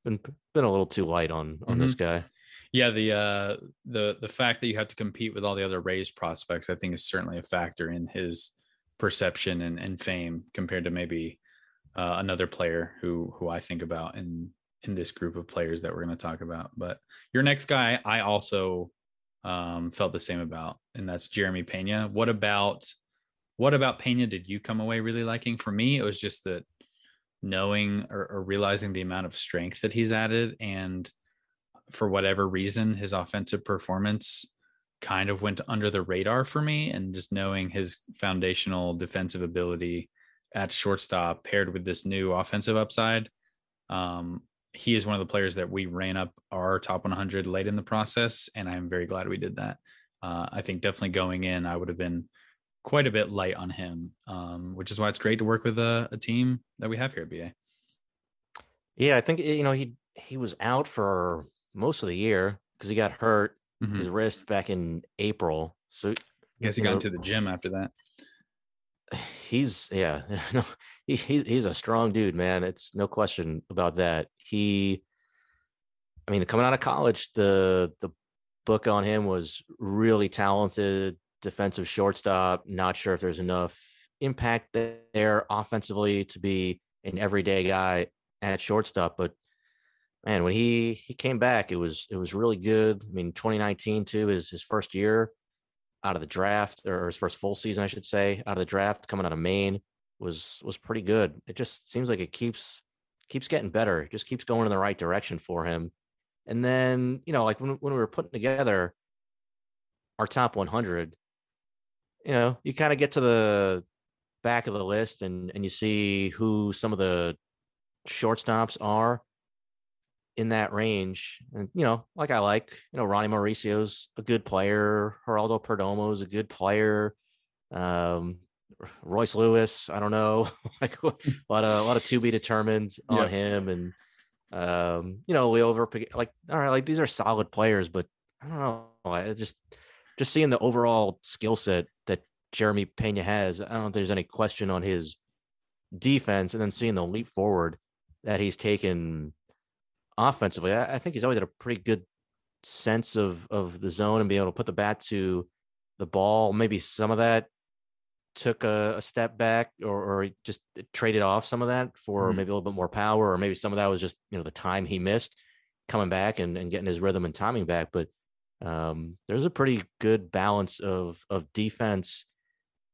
been been a little too light on on this guy. yeah the uh the the fact that you have to compete with all the other rays prospects i think is certainly a factor in his perception and, and fame compared to maybe uh, another player who who i think about in in this group of players that we're going to talk about but your next guy i also um felt the same about and that's jeremy pena what about what about pena did you come away really liking for me it was just that knowing or, or realizing the amount of strength that he's added and for whatever reason, his offensive performance kind of went under the radar for me. And just knowing his foundational defensive ability at shortstop paired with this new offensive upside, um, he is one of the players that we ran up our top 100 late in the process. And I'm very glad we did that. Uh, I think definitely going in, I would have been quite a bit light on him, um, which is why it's great to work with a, a team that we have here at BA. Yeah, I think you know he he was out for most of the year because he got hurt Mhm. his wrist back in April. So I guess he got know, into the gym after that. he's yeah, no, he, he's he's a strong dude, man. It's no question about that. He, I mean, coming out of college, the the book on him was really talented defensive shortstop. Not sure if there's enough impact there offensively to be an everyday guy at shortstop, but man, when he he came back, it was it was really good. I mean, 2019 too is his first year out of the draft, or his first full season, I should say, out of the draft, coming out of Maine was was pretty good. It just seems like it keeps keeps getting better. It just keeps going in the right direction for him. And then, you know, like when, when we were putting together our top 100, you know, you kind of get to the back of the list and and you see who some of the shortstops are in that range. And you know, like I like, you know, Ronnie Mauricio's a good player. Geraldo Perdomo is a good player. Um, Royce Lewis, I don't know, like a lot of a lot of to be determined on him, and um, you know, we over like all right, like these are solid players, but I don't know, I just just seeing the overall skill set that Jeremy Pena has, I don't think there's any question on his defense, and then seeing the leap forward that he's taken offensively, I, I think he's always had a pretty good sense of of the zone and being able to put the bat to the ball. Maybe some of that took a, a step back or, or just traded off some of that for mm-hmm. maybe a little bit more power, or maybe some of that was just you know the time he missed coming back and, and getting his rhythm and timing back. But um, there's a pretty good balance of of defense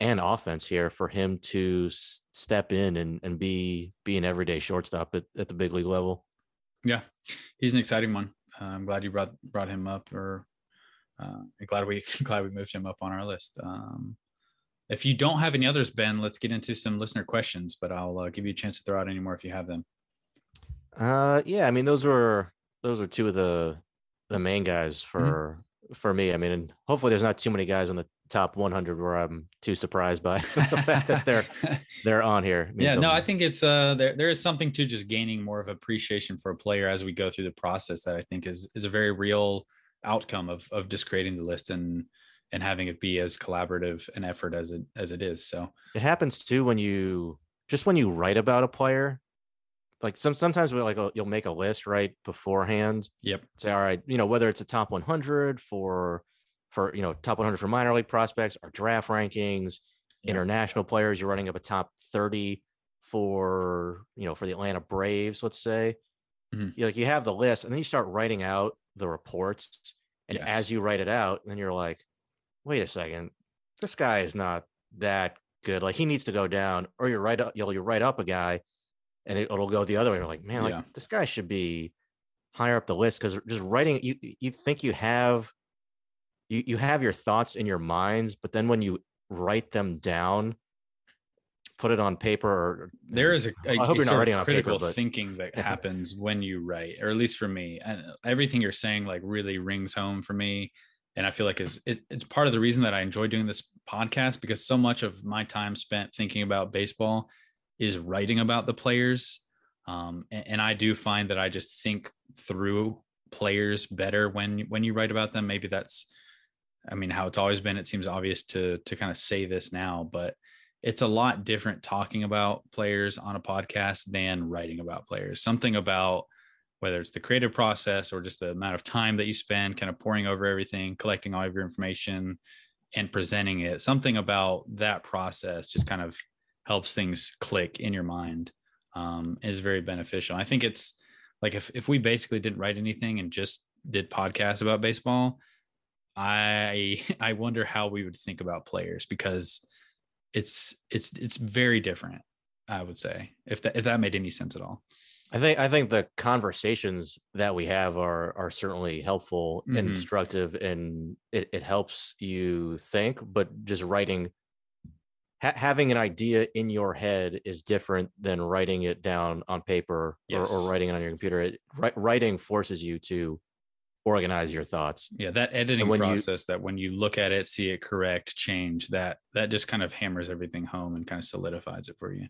and offense here for him to s- step in and, and be be an everyday shortstop at, at the big league level. Yeah, he's an exciting one. Uh, I'm glad you brought brought him up, or uh, glad we glad we moved him up on our list. Um, if you don't have any others, Ben, let's get into some listener questions. But I'll uh, give you a chance to throw out any more if you have them. Uh, yeah, I mean those were those were two of the the main guys for mm-hmm. for me. I mean, hopefully there's not too many guys on the top 100 where I'm too surprised by the fact that they're they're on here. Yeah, something. no, I think it's uh there there is something to just gaining more of appreciation for a player as we go through the process that I think is is a very real outcome of of just creating the list and and having it be as collaborative an effort as it as it is. So it happens too when you just when you write about a player. Like some sometimes we like oh, you'll make a list right beforehand. Yep. Say all right, you know whether it's a top 100 for for you know top 100 for minor league prospects, our draft rankings, international players. You're running up a top 30 for you know for the Atlanta Braves, let's say. Mm-hmm. You like you have the list, and then you start writing out the reports. And yes. as you write it out, then you're like, wait a second, this guy is not that good. Like he needs to go down, or you're right up, you'll you write up a guy, and it, will go the other way. You're like, man, like yeah. this guy should be higher up the list because just writing you you think you have you you have your thoughts in your minds, but then when you write them down, put it on paper. Or, there is a, a I hope you're not writing on critical paper, but... thinking that happens when you write, or at least for me, and everything you're saying like really rings home for me. And I feel like is it, it's part of the reason that I enjoy doing this podcast because so much of my time spent thinking about baseball is writing about the players. Um, and, and I do find that I just think through players better when when you write about them. Maybe that's I mean, how it's always been, it seems obvious to to kind of say this now, but it's a lot different talking about players on a podcast than writing about players. Something about whether it's the creative process or just the amount of time that you spend kind of pouring over everything, collecting all of your information and presenting it. Something about that process just kind of helps things click in your mind um, is very beneficial. I think it's like if, if we basically didn't write anything and just did podcasts about baseball, I I wonder how we would think about players because it's it's it's very different. I would say if that if that made any sense at all. I think I think the conversations that we have are are certainly helpful mm-hmm. and instructive, and it, it helps you think. But just writing, ha- having an idea in your head is different than writing it down on paper yes. or, or, writing it on your computer. It, writing forces you to organize your thoughts. Yeah, that editing process you, that when you look at it, see it correct, change that that just kind of hammers everything home and kind of solidifies it for you.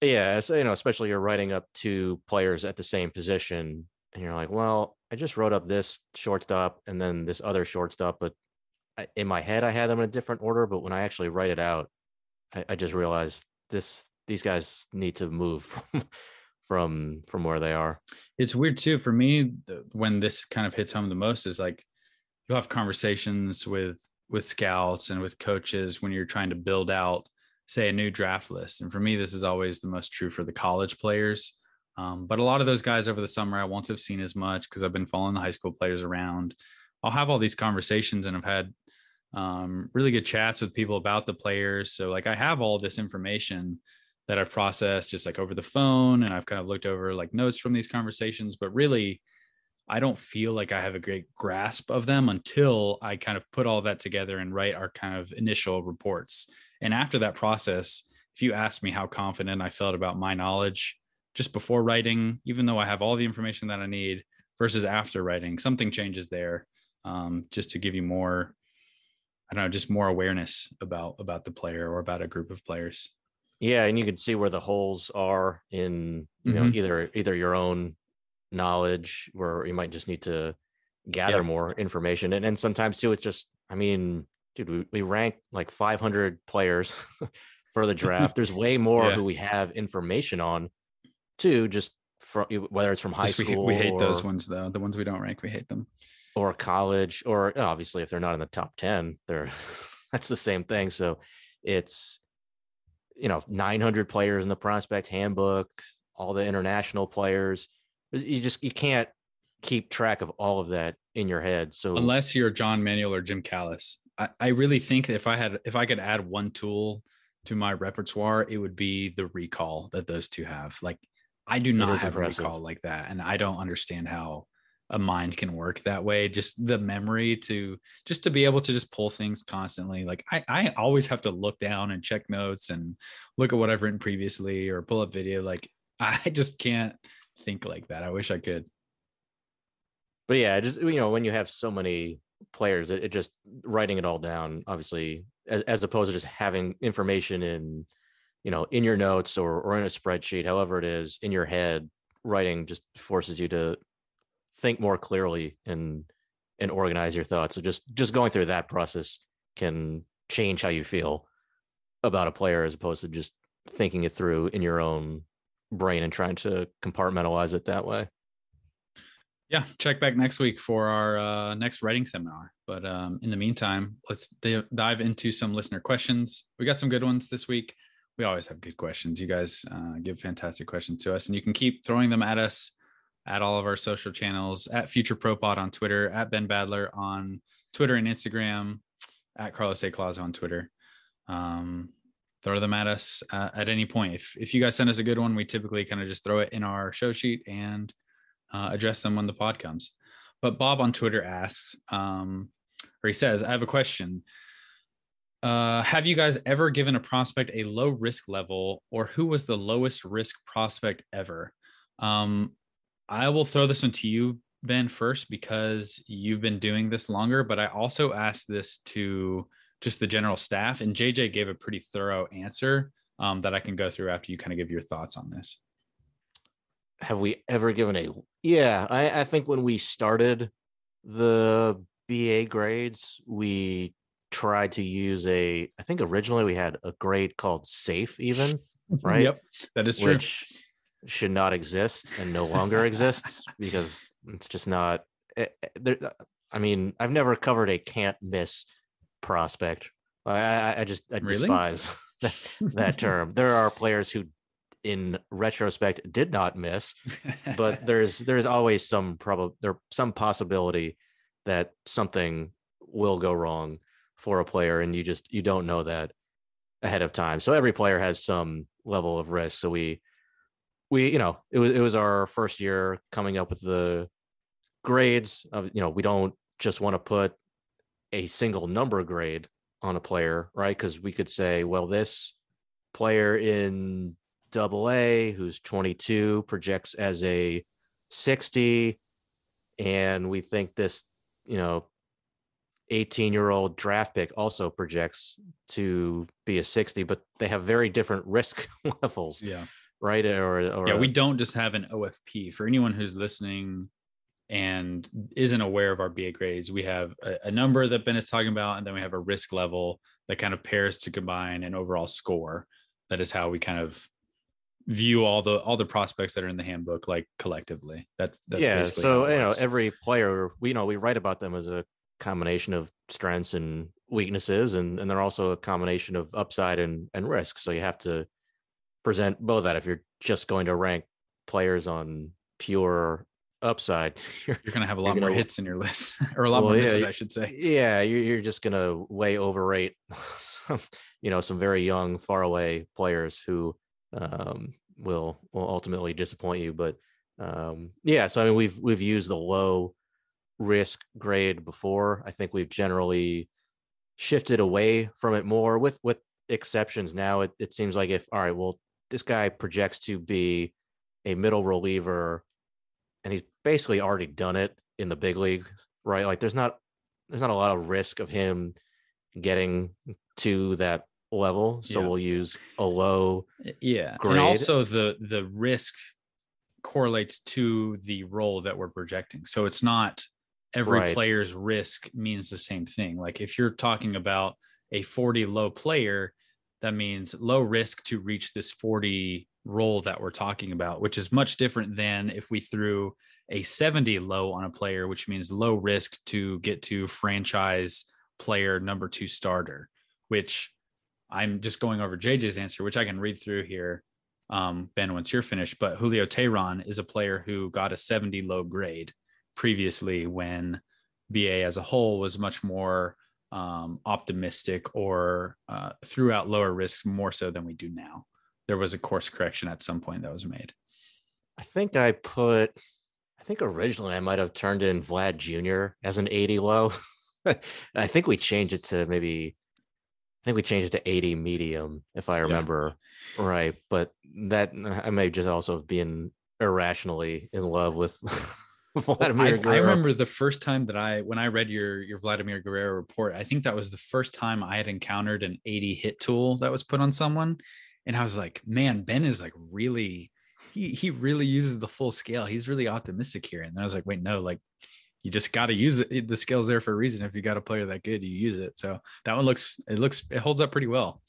Yeah, so, you know, especially you're writing up two players at the same position, and you're like, well, I just wrote up this shortstop and then this other shortstop, but in my head I had them in a different order. But when I actually write it out, I, I just realized this these guys need to move from from from where they are. It's weird too for me when this kind of hits home the most is like you'll have conversations with with scouts and with coaches when you're trying to build out say a new draft list. And for me this is always the most true for the college players. Um, but a lot of those guys over the summer i won't have seen as much because i've been following the high school players around. I'll have all these conversations and i've had um, really good chats with people about the players. So like i have all this information that I've processed just like over the phone and I've kind of looked over like notes from these conversations, but really I don't feel like I have a great grasp of them until I kind of put all that together and write our kind of initial reports. And after that process, if you ask me how confident I felt about my knowledge just before writing, even though I have all the information that I need versus after writing, something changes there. Um, just to give you more, I don't know, just more awareness about about the player or about a group of players. Yeah, and you can see where the holes are in you know Mhm. either either your own knowledge where you might just need to gather Yeah. more information and and sometimes too it's just I mean dude we, we rank like 500 players for the draft there's way more Yeah. who we have information on too just from whether it's from high we, school we hate those ones though. The ones we don't rank, we hate them. or college or obviously if they're not in the top 10 they're that's the same thing so it's you know 900 players in the prospect handbook all the international players you just you can't keep track of all of that in your head so Unless you're John Manuel or Jim Callis. I, I really think if I had if I could add one tool to my repertoire, it would be the recall that those two have. Like I do not have impressive. a recall like that. And I don't understand how a mind can work that way. Just the memory to just to be able to just pull things constantly. Like I, I always have to look down and check notes and look at what I've written previously or pull up video. Like I just can't think like that. I wish I could. but yeah just you know when you have so many players it, it just writing it all down obviously as, as opposed to just having information in you know in your notes or, or in a spreadsheet however it is in your head writing just forces you to think more clearly and and organize your thoughts. So just just going through that process can change how you feel about a player as opposed to just thinking it through in your own brain and trying to compartmentalize it that way yeah check back next week for our uh, next writing seminar. But um, in the meantime let's d- dive into some listener questions. We got some good ones this week. We always have good questions. You guys uh, give fantastic questions to us and you can keep throwing them at us at all of our social channels at future propod on twitter at ben badler on twitter and instagram at carlos a. Collazo on twitter. Um, throw them at us uh, at any point. If, if you guys send us a good one we typically kind of just throw it in our show sheet and uh, address them when the pod comes. But Bob on Twitter asks, um, or he says, I have a question. Uh, have you guys ever given a prospect a low risk level, or who was the lowest risk prospect ever? Um, I will throw this one to you, Ben, first, because you've been doing this longer, but I also asked this to just the general staff, and JJ gave a pretty thorough answer um, that I can go through after you kind of give your thoughts on this. have we ever given a yeah I, I think when we started the ba grades we tried to use a i think originally we had a grade called safe even right Yep, that is true. which should not exist and no longer exists because it's just not eh, eh, there i mean i've never covered a can't miss prospect i i, I just i Really? despise that, that term there are players who in retrospect did not miss but there's there's always some probably there some possibility that something will go wrong for a player and you just you don't know that ahead of time. So every player has some level of risk. So we we you know it was it was our first year coming up with the grades of you know we don't just want to put a single number grade on a player right? Because we could say well this player in double A who's 22 projects as a 60 and we think this you know 18 year old draft pick also projects to be a 60 but they have very different risk levels yeah. right? Or, or yeah we don't just have an ofp for anyone who's listening and isn't aware of our ba grades we have a, a number that ben is talking about and then we have a risk level that kind of pairs to combine an overall score. That is how we kind of view all the all the prospects that are in the handbook like collectively. That's that's yeah basically so you know every player we you know we write about them as a combination of strengths and weaknesses and and they're also a combination of upside and and risk. So you have to present both that. If you're just going to rank players on pure upside you're, you're gonna have a lot more gonna- hits in your list or a lot Well, more yeah, misses you- i should say. yeah you're, you're just gonna way overrate some you know some very young far away players who um will will ultimately disappoint you. But um yeah so i mean we've we've used the low risk grade before. I think we've generally shifted away from it more with with exceptions. Now it, it seems like if all right well this guy projects to be a middle reliever and he's basically already done it in the big league right? Like there's not there's not a lot of risk of him getting to that level so Yeah. we'll use a low uh, yeah grade. and also the the risk correlates to the role that we're projecting so it's not every Right. player's risk means the same thing like if you're talking about a 40 low player that means low risk to reach this 40 role that we're talking about which is much different than if we threw a 70 low on a player which means low risk to get to franchise player number 2 starter which I'm just going over JJ's answer, which I can read through here, um, Ben, once you're finished. But Julio Teheran is a player who got a 70 low grade previously when BA as a whole was much more um, optimistic or uh, threw out lower risks more so than we do now. There was a course correction at some point that was made. i think i put i think originally i might have turned in vlad jr as an 80 low i think we changed it to maybe i think we changed it to 80 medium if i remember right but that uh, i may just also have been irrationally in love with Vladimir I, I remember the first time that I, when I read your your Vladimir Guerrero report, I think that was the first time I had encountered an 80 hit tool that was put on someone, and I was like, man, Ben is like really, he he really uses the full scale. He's really optimistic here, and I was like, wait, no, like you just got to use it. The skills there for a reason. If you got a player that good, you use it. So that one looks, it looks, it holds up pretty well.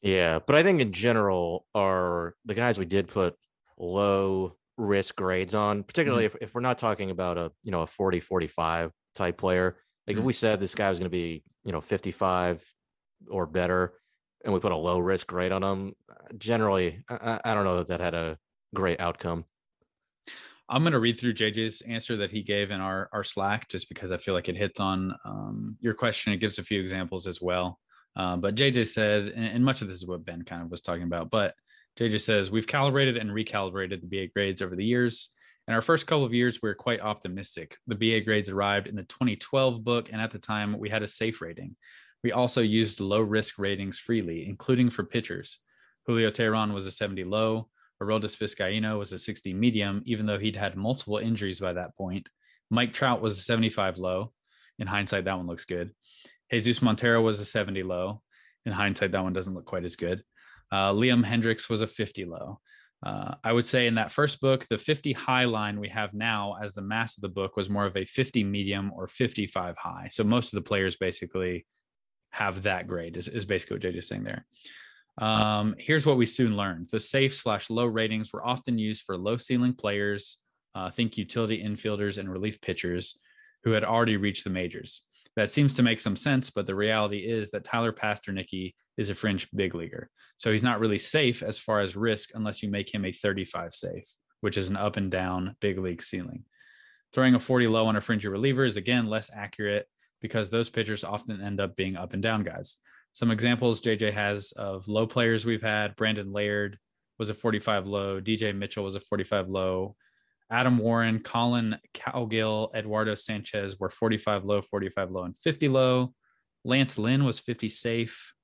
Yeah, but I think in general, are the guys we did put low risk grades on, particularly if, if we're not talking about a you know a 40 45 type player. Like if Mhm. we said this guy was going to be you know 55 or better, and we put a low risk grade on him, generally, I, I I don't know that that had a great outcome. I'm going to read through JJ's answer that he gave in our, our Slack just because I feel like it hits on um, your question. It gives a few examples as well. Uh, but JJ said, and, and much of this is what Ben kind of was talking about, but JJ says, We've calibrated and recalibrated the BA grades over the years. In our first couple of years, we were quite optimistic. The BA grades arrived in the 2012 book, and at the time, we had a safe rating. We also used low risk ratings freely, including for pitchers. Julio Teheran was a 70 low. Arodys Vizcaino was a 60 medium, even though he'd had multiple injuries by that point. Mike Trout was a 75 low. In hindsight, that one looks good. Jesus Montero was a 70 low. In hindsight, that one doesn't look quite as good. Uh, Liam Hendriks was a 50 low. Uh, I would say in that first book, the 50 high line we have now as the mass of the book was more of a 50 medium or 55 high. So most of the players basically have that grade, is, is basically what JJ's saying there. Um, here's what we soon learned the safe slash low ratings were often used for low ceiling players, uh, think utility infielders and relief pitchers who had already reached the majors. That seems to make some sense, but the reality is that Tyler Pastornicky is a fringe big leaguer. So he's not really safe as far as risk unless you make him a 35 safe, which is an up and down big league ceiling. Throwing a 40 low on a fringy reliever is again less accurate because those pitchers often end up being up and down guys. Some examples JJ has of low players we've had Brandon Laird was a 45 low, DJ Mitchell was a 45 low, Adam Warren, Collin Cowgill, Eduardo Sanchez were 45 low, 45 low, and 50 low. Lance Lynn was 50 safe.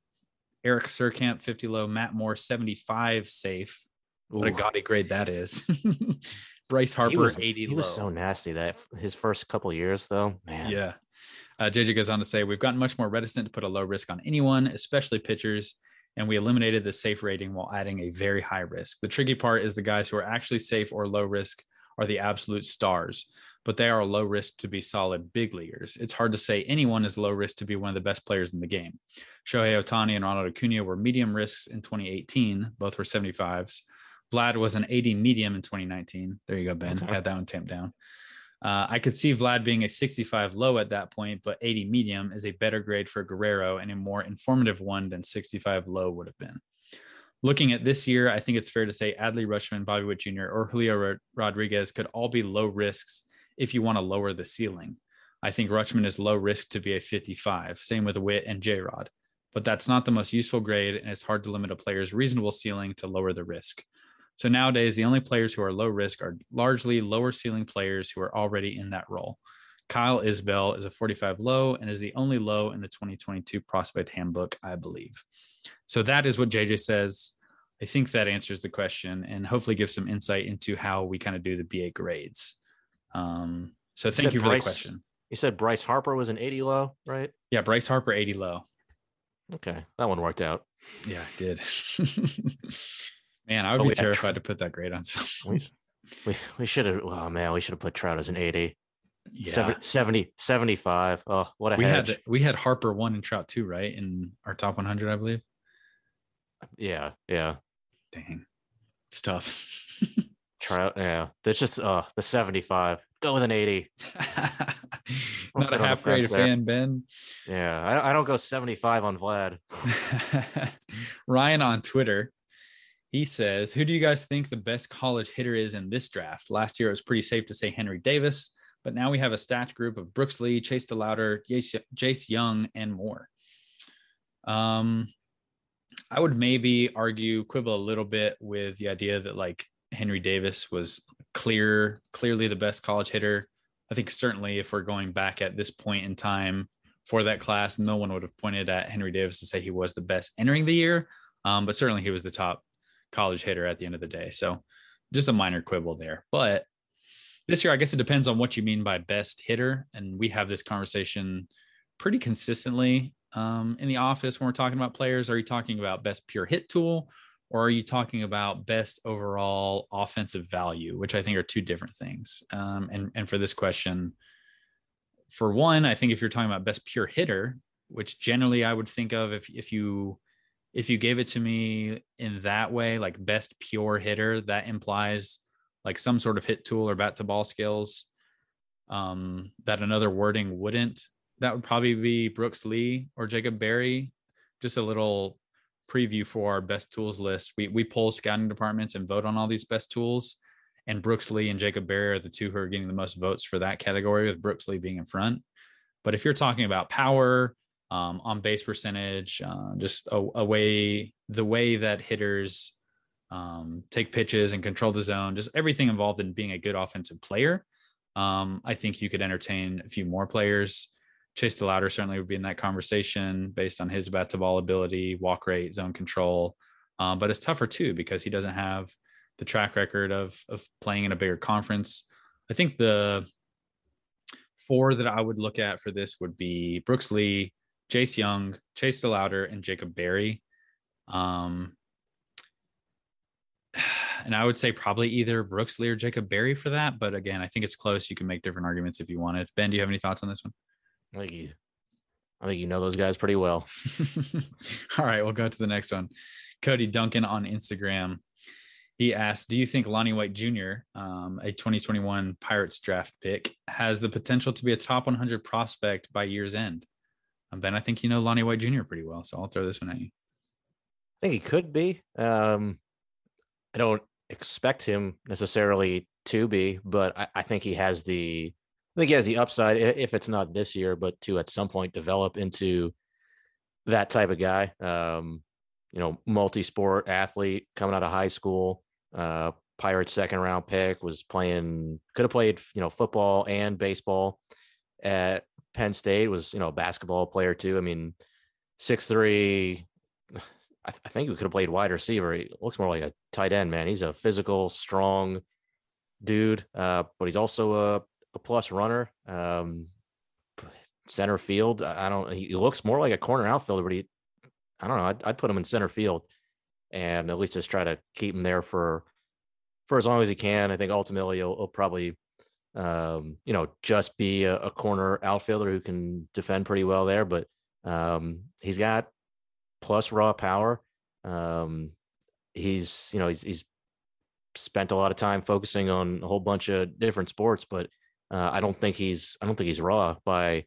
Eric Surkamp, 50 low. Matt Moore, 75 safe. What a Ooh. gaudy grade that is. Bryce He Harper, was, 80 he was so nasty that his first couple years though, man. Yeah. Uh, JJ goes on to say, We've gotten much more reticent to put a low risk on anyone, especially pitchers, and we eliminated the safe rating while adding a very high risk. The tricky part is the guys who are actually safe or low risk are the absolute stars, but they are low risk to be solid big leaguers. It's hard to say anyone is low risk to be one of the best players in the game. Shohei Ohtani and Ronald Acuna were medium risks in 2018. Both were 75s. Vlad was an 80 medium in 2019. There you go, Ben. Okay. Had that one tamped down. Uh, I could see Vlad being a 65 low at that point, but 80 medium is a better grade for Guerrero and a more informative one than 65 low would have been. Looking at this year, I think it's fair to say Adley Rutschman, Bobby Witt Jr., or Julio Rodriguez could all be low risks if you want to lower the ceiling. I think Rutschman is low risk to be a 55. Same with Witt and J Rod. But that's not the most useful grade, and it's hard to limit a player's reasonable ceiling to lower the risk. So nowadays, the only players who are low risk are largely lower ceiling players who are already in that role. Kyle Isbell is a 45 low and is the only low in the 2022 prospect handbook, I believe. So that is what JJ says. I think that answers the question and hopefully gives some insight into how we kind of do the BA grades. Um, so thank you, you for Bryce, the question. You said Bryce Harper was an 80 low, right? Yeah, Bryce Harper 80 low. Okay, that one worked out. Yeah, it did. Man, I would but be terrified to put that grade on someone. We, we, we should have, oh man, we should have put Trout as an 80. Yeah. 70, 75. Oh, what a we hedge. had we had Harper one and Trout two, right? In our top 100, I believe. Yeah, yeah. Dang. It's tough. Trout, yeah. That's just uh the 75. Go with an 80. Not a half grade fan, Ben. Yeah, I, I don't go 75 on Vlad. Ryan on Twitter he says, Who do you guys think the best college hitter is in this draft? Last year, it was pretty safe to say Henry Davis, but now we have a stacked group of Brooks Lee, Chase DeLauter, Jace, Jung, and more. Um, I would maybe argue, quibble a little bit with the idea that like Henry Davis was clear, clearly the best college hitter. I think certainly if we're going back at this point in time for that class, no one would have pointed at Henry Davis to say he was the best entering the year. Um, but certainly he was the top college hitter at the end of the day. So just a minor quibble there. But this year, I guess it depends on what you mean by best hitter. And we have this conversation pretty consistently um, in the office when we're talking about players. Are you talking about best pure hit tool? Or are you talking about best overall offensive value, which I think are two different things? Um, and, and for this question, for one, I think if you're talking about best pure hitter, which generally I would think of if, if you if you gave it to me in that way, like best pure hitter, that implies like some sort of hit tool or bat to ball skills um, that another wording wouldn't. That would probably be Brooks Lee or Jacob Berry. Just a little preview for our best tools list. We we pull scouting departments and vote on all these best tools. And Brooks Lee and Jacob Berry are the two who are getting the most votes for that category, with Brooks Lee being in front. But if you're talking about power, um, on base percentage, uh, just a, a, way the way that hitters um, take pitches and control the zone, just everything involved in being a good offensive player. Um, I think you could entertain a few more players. Chase DeLauter certainly would be in that conversation based on his bat to ball ability, walk rate, zone control. Um, but it's tougher too because he doesn't have the track record of of playing in a bigger conference. I think the four that I would look at for this would be Brooks Lee, Jace Jung, Chase DeLauter, and Jacob Berry. Um, and I would say probably either Brooks Lee or Jacob Berry for that. But again, I think it's close. You can make different arguments if you wanted. Ben, do you have any thoughts on this one? I think you, I think you know those guys pretty well. All right, we'll go to the next one. Cody Duncan on Instagram. He asked, "Do you think Lonnie White Jr., um, a 2021 Pirates draft pick, has the potential to be a top 100 prospect by year's end?" Um, ben, I think you know Lonnie White Jr. pretty well, so I'll throw this one at you. I think he could be. Um, I don't expect him necessarily to be, but I, I, think he has the. I think he has the upside if it's not this year, but to at some point develop into that type of guy. Um, you know, multi-sport athlete coming out of high school. Uh, Pirates second round pick was playing. Could have played, you know, football and baseball at Penn State was, you know, a basketball player too. I mean, six three. I, th- I think he could have played wide receiver. He looks more like a tight end, man. He's a physical, strong dude, uh, but he's also a, a plus runner. Um, center field. I don't. He looks more like a corner outfielder, but he. I don't know. I'd, I'd put him in center field, and at least just try to keep him there for for as long as he can. I think ultimately he'll, he'll probably, um, you know, just be a, a, corner outfielder who can defend pretty well there. But um, he's got plus raw power. Um, he's, you know, he's, he's spent a lot of time focusing on a whole bunch of different sports, but uh, I don't think he's, I don't think he's raw by,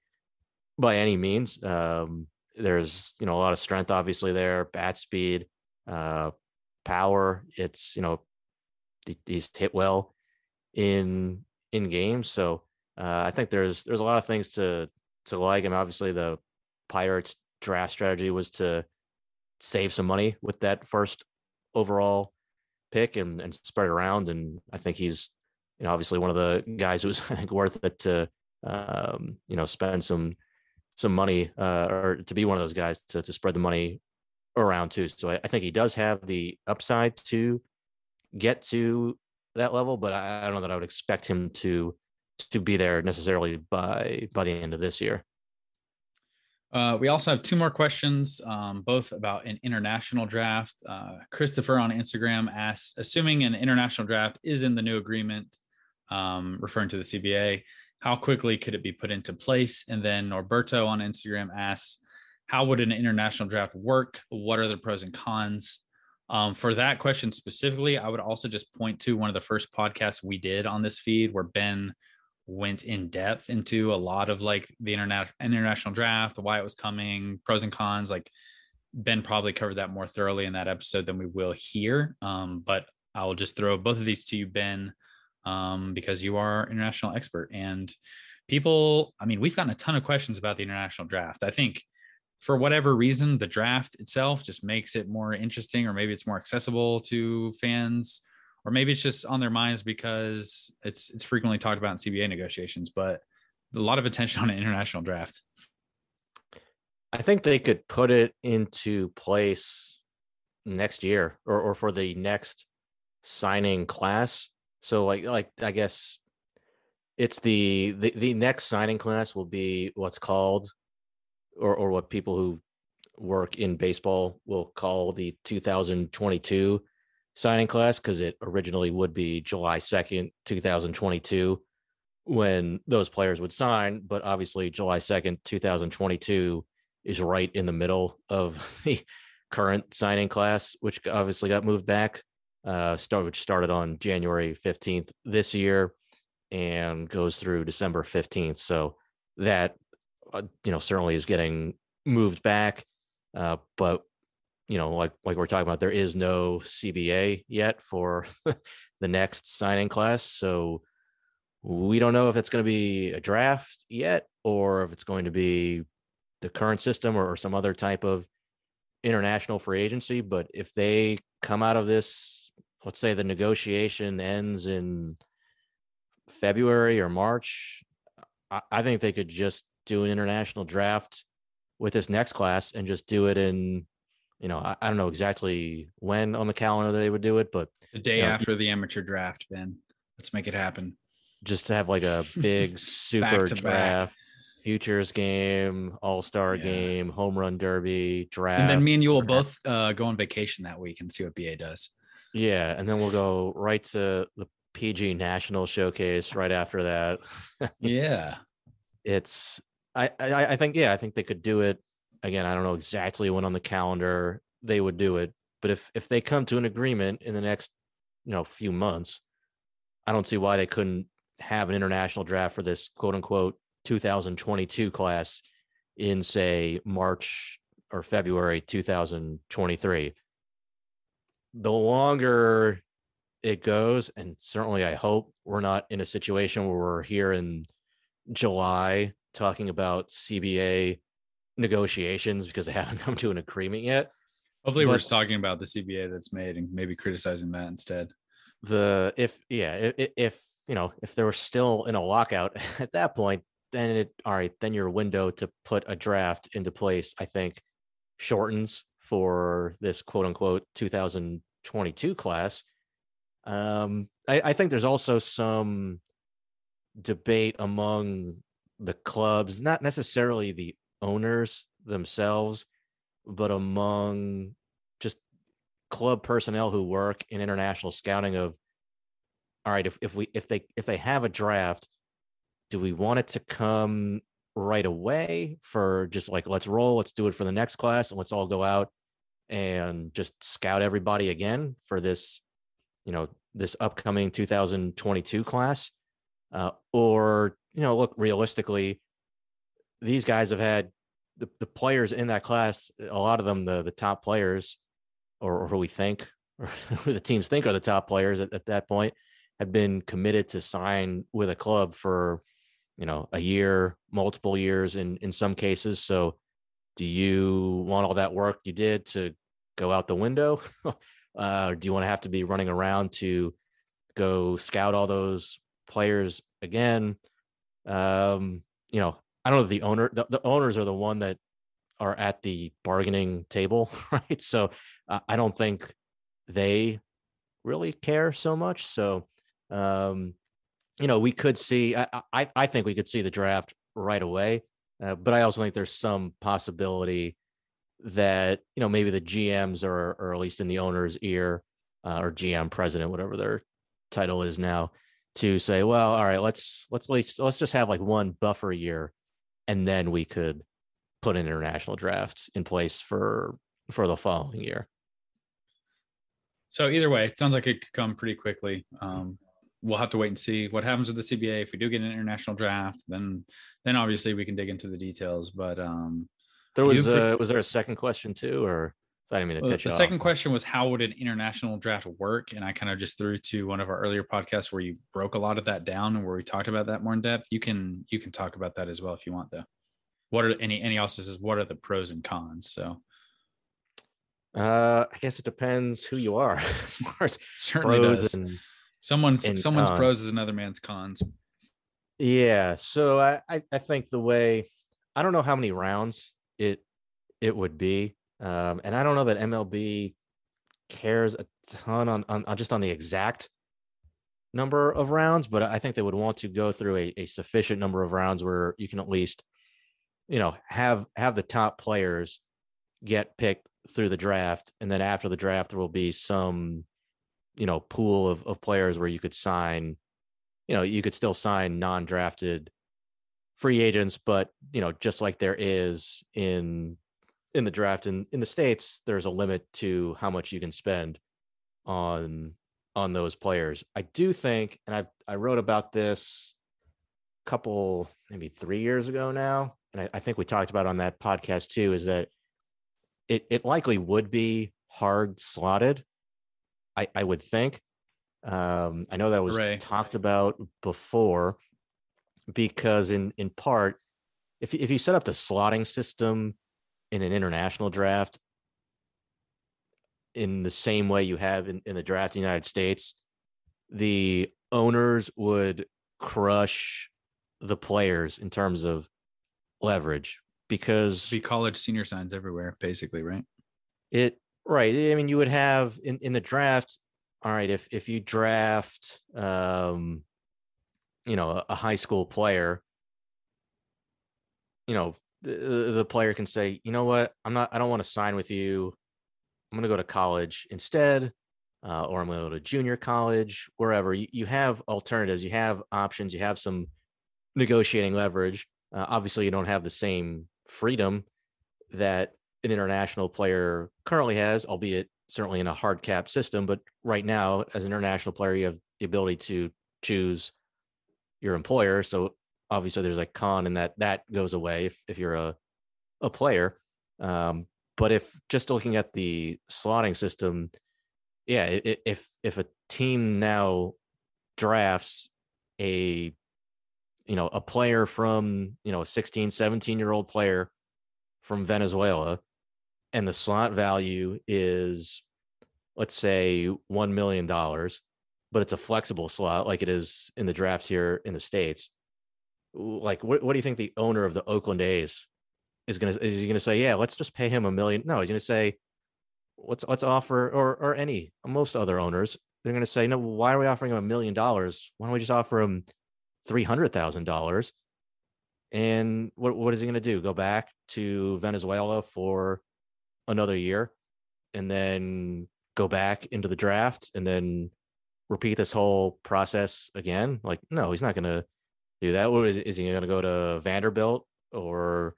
by any means. Um, there's, you know, a lot of strength obviously there, bat speed, uh, power. It's, you know, he's hit well in in games. So uh, I think there's there's a lot of things to to like him. Obviously, the Pirates draft strategy was to save some money with that first overall pick and, and spread it around. And I think he's you know obviously one of the guys who's I think worth it to um, you know spend some some money uh, or to be one of those guys to, to spread the money around too. So I, I think he does have the upside to get to that level, but I, I don't know that I would expect him to to be there necessarily by by the end of this year. Uh, we also have two more questions, um, both about an international draft. Uh, Christopher on Instagram asks, assuming an international draft is in the new agreement, um, referring to the CBA, how quickly could it be put into place? And then Norberto on Instagram asks, how would an international draft work? What are the pros and cons? Um, for that question specifically, I would also just point to one of the first podcasts we did on this feed where Ben went in depth into a lot of like the international draft, why it was coming, pros and cons. Like Ben probably covered that more thoroughly in that episode than we will here. Um, but I will just throw both of these to you, Ben, um, because you are international expert and people. I mean, we've gotten a ton of questions about the international draft. I think for whatever reason, the draft itself just makes it more interesting, or maybe it's more accessible to fans, or maybe it's just on their minds because it's it's frequently talked about in CBA negotiations. But a lot of attention on an international draft. I think they could put it into place next year or, or for the next signing class. So like like I guess it's the, the the next signing class will be what's called or or what people who work in baseball will call the 2022 signing class because it originally would be July 2nd, 2022 when those players would sign, but obviously July 2nd, 2022 is right in the middle of the current signing class, which obviously got moved back. Uh, start which started on January 15th this year and goes through December 15th. So that uh, you know, certainly is getting moved back. Uh, but you know, like like we're talking about, there is no CBA yet for the next signing class, so we don't know if it's going to be a draft yet or if it's going to be the current system or, or some other type of international free agency. But if they come out of this, let's say the negotiation ends in February or March, I, I think they could just do an international draft with this next class and just do it in you know I, I, don't know exactly when on the calendar they would do it but the day you know, after the amateur draft ben. Let's make it happen. Just to have like a big super draft back. futures game all-star yeah. game home run derby draft and then me and you will both uh, go on vacation that week and see what ba does. Yeah and then we'll go right to the pg national showcase right after that. Yeah. It's I, I think yeah, I think they could do it. Again, I don't know exactly when on the calendar they would do it, but if if they come to an agreement in the next you know few months, I don't see why they couldn't have an international draft for this quote unquote 2022 class in say March or February 2023. The longer it goes, and certainly I hope we're not in a situation where we're here in July talking about CBA negotiations because they haven't come to an agreement yet. Hopefully, but we're just talking about the CBA that's made and maybe criticizing that instead. The if yeah if, if you know if they were still in a lockout at that point, then it all right then your window to put a draft into place I think shortens for this quote unquote 2022 class. Um, I, I think there's also some debate among the clubs, not necessarily the owners themselves, but among just club personnel who work in international scouting of all right, if, if we if they if they have a draft, do we want it to come right away for just like let's roll, let's do it for the next class, and let's all go out and just scout everybody again for this, you know, this upcoming 2022 class, uh, or you know, look realistically, these guys have had the, the players in that class, a lot of them the the top players, or, or who we think or who the teams think are the top players at, at that point have been committed to sign with a club for you know a year multiple years in in some cases. So do you want all that work you did to go out the window? Uh, do you want to have to be running around to go scout all those players again um you know i don't know the owner the, the owners are the one that are at the bargaining table right so uh, i don't think they really care so much so um, you know, we could see. I, I, I think we could see the draft right away, uh, but I also think there's some possibility that you know maybe the GMs are, or at least in the owner's ear, uh, or GM president, whatever their title is now, to say, well, all right, let's let's let's let's just have like one buffer year, and then we could put an international draft in place for for the following year. So either way, it sounds like it could come pretty quickly. Um, we'll have to wait and see what happens with the CBA. If we do get an international draft, then then obviously we can dig into the details. But um, there was uh, was there a second question too, or I didn't mean to catch The second question was how would an international draft work, and I kind of just threw to one of our earlier podcasts where you broke a lot of that down and where we talked about that more in depth. You can you can talk about that as well if you want, though. What are any any else says what are the pros and cons? So. Uh, I guess it depends who you are as far as Certainly pros does. and Someone's someone's cons. pros is another man's cons. Yeah. So I, I, I think the way I don't know how many rounds it it would be. Um, and I don't know that MLB cares a ton on, on, on just on the exact number of rounds, but I think they would want to go through a, a sufficient number of rounds where you can at least, you know, have have the top players get picked through the draft, and then after the draft there will be some you know pool of, of players where you could sign you know you could still sign non-drafted free agents but you know just like there is in in the draft in in the states there's a limit to how much you can spend on on those players i do think and i i wrote about this a couple maybe three years ago now and I, I think we talked about on that podcast too is that it it likely would be hard slotted I, I would think. Um, I know that was Hooray. talked about before because in in part, if if you set up the slotting system in an international draft in the same way you have in, in the draft in the United States, the owners would crush the players in terms of leverage because be college senior signs everywhere, basically, right? It Right. I mean, you would have in, in the draft. All right. If if you draft, um, you know, a, a high school player, you know, the, the player can say, you know what, I'm not. I don't want to sign with you. I'm going to go to college instead, uh, or I'm going to go to junior college, wherever. You, you have alternatives. You have options. You have some negotiating leverage. Uh, obviously, you don't have the same freedom that an international player currently has, albeit certainly in a hard cap system. But right now, as an international player, you have the ability to choose your employer. So obviously, there's a con in that that goes away if, if you're a a player. Um, but if just looking at the slotting system, yeah, if if a team now drafts a you know a player from you know a 16 17 year old player from venezuela and the slot value is let's say $1 million but it's a flexible slot like it is in the draft here in the states like what, what do you think the owner of the oakland a's is to is he to say yeah let's just pay him a million no he's to say let's let's offer or or any most other owners they're to say no why are we offering him a million dollars? Why don't we just offer him three hundred thousand dollars? And what what is he to do? Go back to venezuela for another year and then go back into the draft and then repeat this whole process again? Like, no, he's not to do that. Or is, is he going to go to Vanderbilt or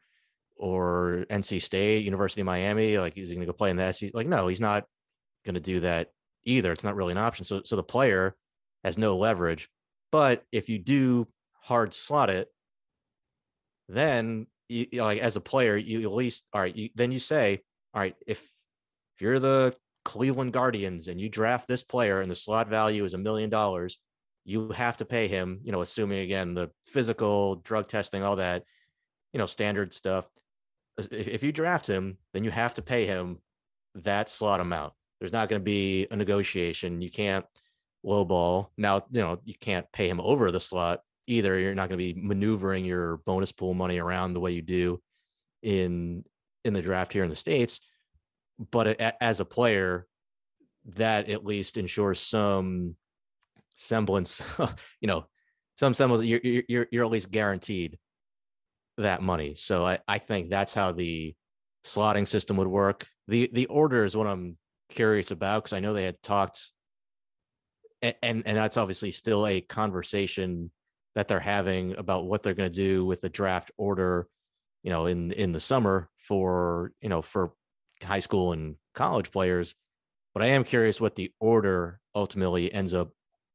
or NC State, University of Miami? Like, is he going to go play in the SEC? Like, no, he's not going to do that either. It's not really an option. So, so the player has no leverage. But if you do hard slot it, then you, like as a player, you at least all right. You, then you say, all right, if if you're the Cleveland Guardians and you draft this player and the slot value is a million dollars, you have to pay him. You know, assuming again the physical, drug testing, all that, you know, standard stuff. If, if you draft him, then you have to pay him that slot amount. There's not going to be a negotiation. You can't lowball. Now, you know, you can't pay him over the slot either. You're not going to be maneuvering your bonus pool money around the way you do in in the draft here in the states. But as a player, that at least ensures some semblance, you know, some semblance. You're you're you're at least guaranteed that money. So I I think that's how the slotting system would work. The the order is what I'm curious about because I know they had talked and, and and that's obviously still a conversation that they're having about what they're going to do with the draft order you know in in the summer for you know for high school and college players but i am curious what the order ultimately ends up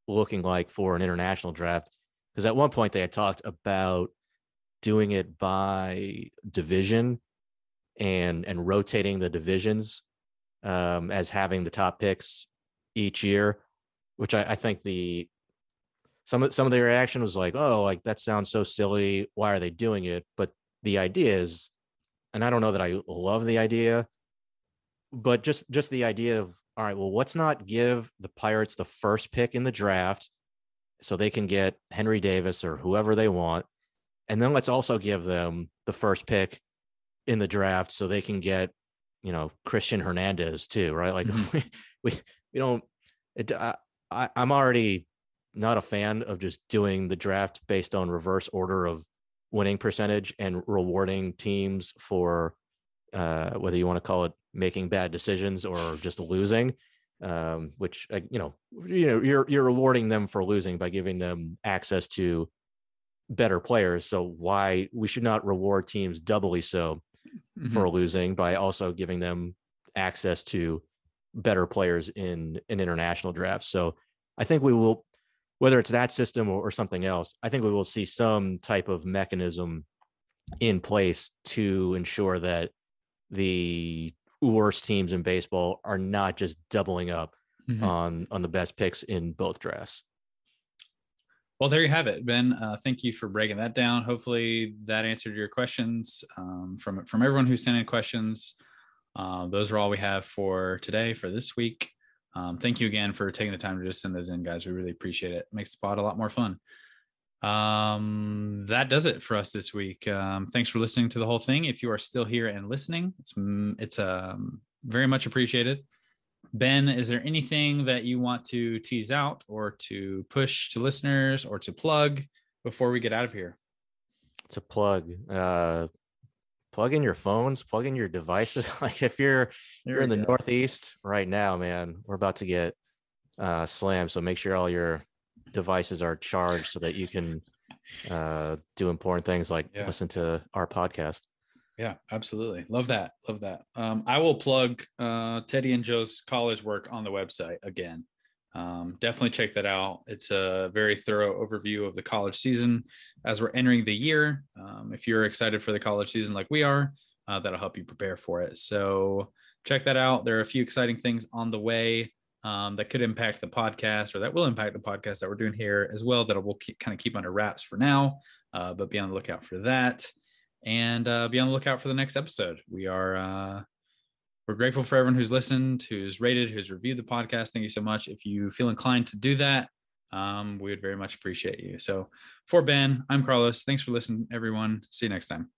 looking like for an international draft because at one point they had talked about doing it by division and and rotating the divisions um, as having the top picks each year which I, I think the some of some of the reaction was like, oh, like that sounds so silly. Why are they doing it? But the idea is, and I don't know that I love the idea, but just just the idea of all right, well, let's not give the Pirates the first pick in the draft so they can get Henry Davis or whoever they want. And then let's also give them the first pick in the draft so they can get, you know, Cristian Hernandez too, right? Like mm-hmm. we, we, we don't, it, I, I, I'm already not a fan of just doing the draft based on reverse order of winning percentage and rewarding teams for uh, whether you want to call it making bad decisions or just losing. Um, which uh, you know, you know, you're you're rewarding them for losing by giving them access to better players. So why we should not reward teams doubly so mm-hmm. for losing by also giving them access to better players in an international draft. So I think we will, whether it's that system or, or something else, I think we will see some type of mechanism in place to ensure that the worst teams in baseball are not just doubling up mm-hmm. on on the best picks in both drafts. Well, there you have it, Ben. Uh, thank you for breaking that down. Hopefully, that answered your questions um, from from everyone who sent in questions. Uh, those are all we have for today for this week. Um, thank you again for taking the time to just send those in, guys. We really appreciate it. it makes the pod a lot more fun. Um, that does it for us this week. Um, thanks for listening to the whole thing. If you are still here and listening, it's it's um, very much appreciated. Ben, is there anything that you want to tease out or to push to listeners or to plug before we get out of here? To plug, uh, plug in your phones, plug in your devices. like if you're you're in the go. Northeast right now, man, we're about to get uh, slammed. So make sure all your devices are charged so that you can uh, do important things like yeah. listen to our podcast. Yeah, absolutely. Love that. Love that. Um, I will plug uh, Teddy and Joe's college work on the website again. Um, definitely check that out. It's a very thorough overview of the college season as we're entering the year. Um, if you're excited for the college season like we are, uh, that'll help you prepare for it. So check that out. There are a few exciting things on the way um, that could impact the podcast or that will impact the podcast that we're doing here as well that we'll keep, kind of keep under wraps for now, uh, but be on the lookout for that. And uh, be on the lookout for the next episode. We are uh, we're grateful for everyone who's listened, who's rated, who's reviewed the podcast. Thank you so much. If you feel inclined to do that, um, we would very much appreciate you. So for Ben, I'm Carlos. Thanks for listening, everyone. See you next time.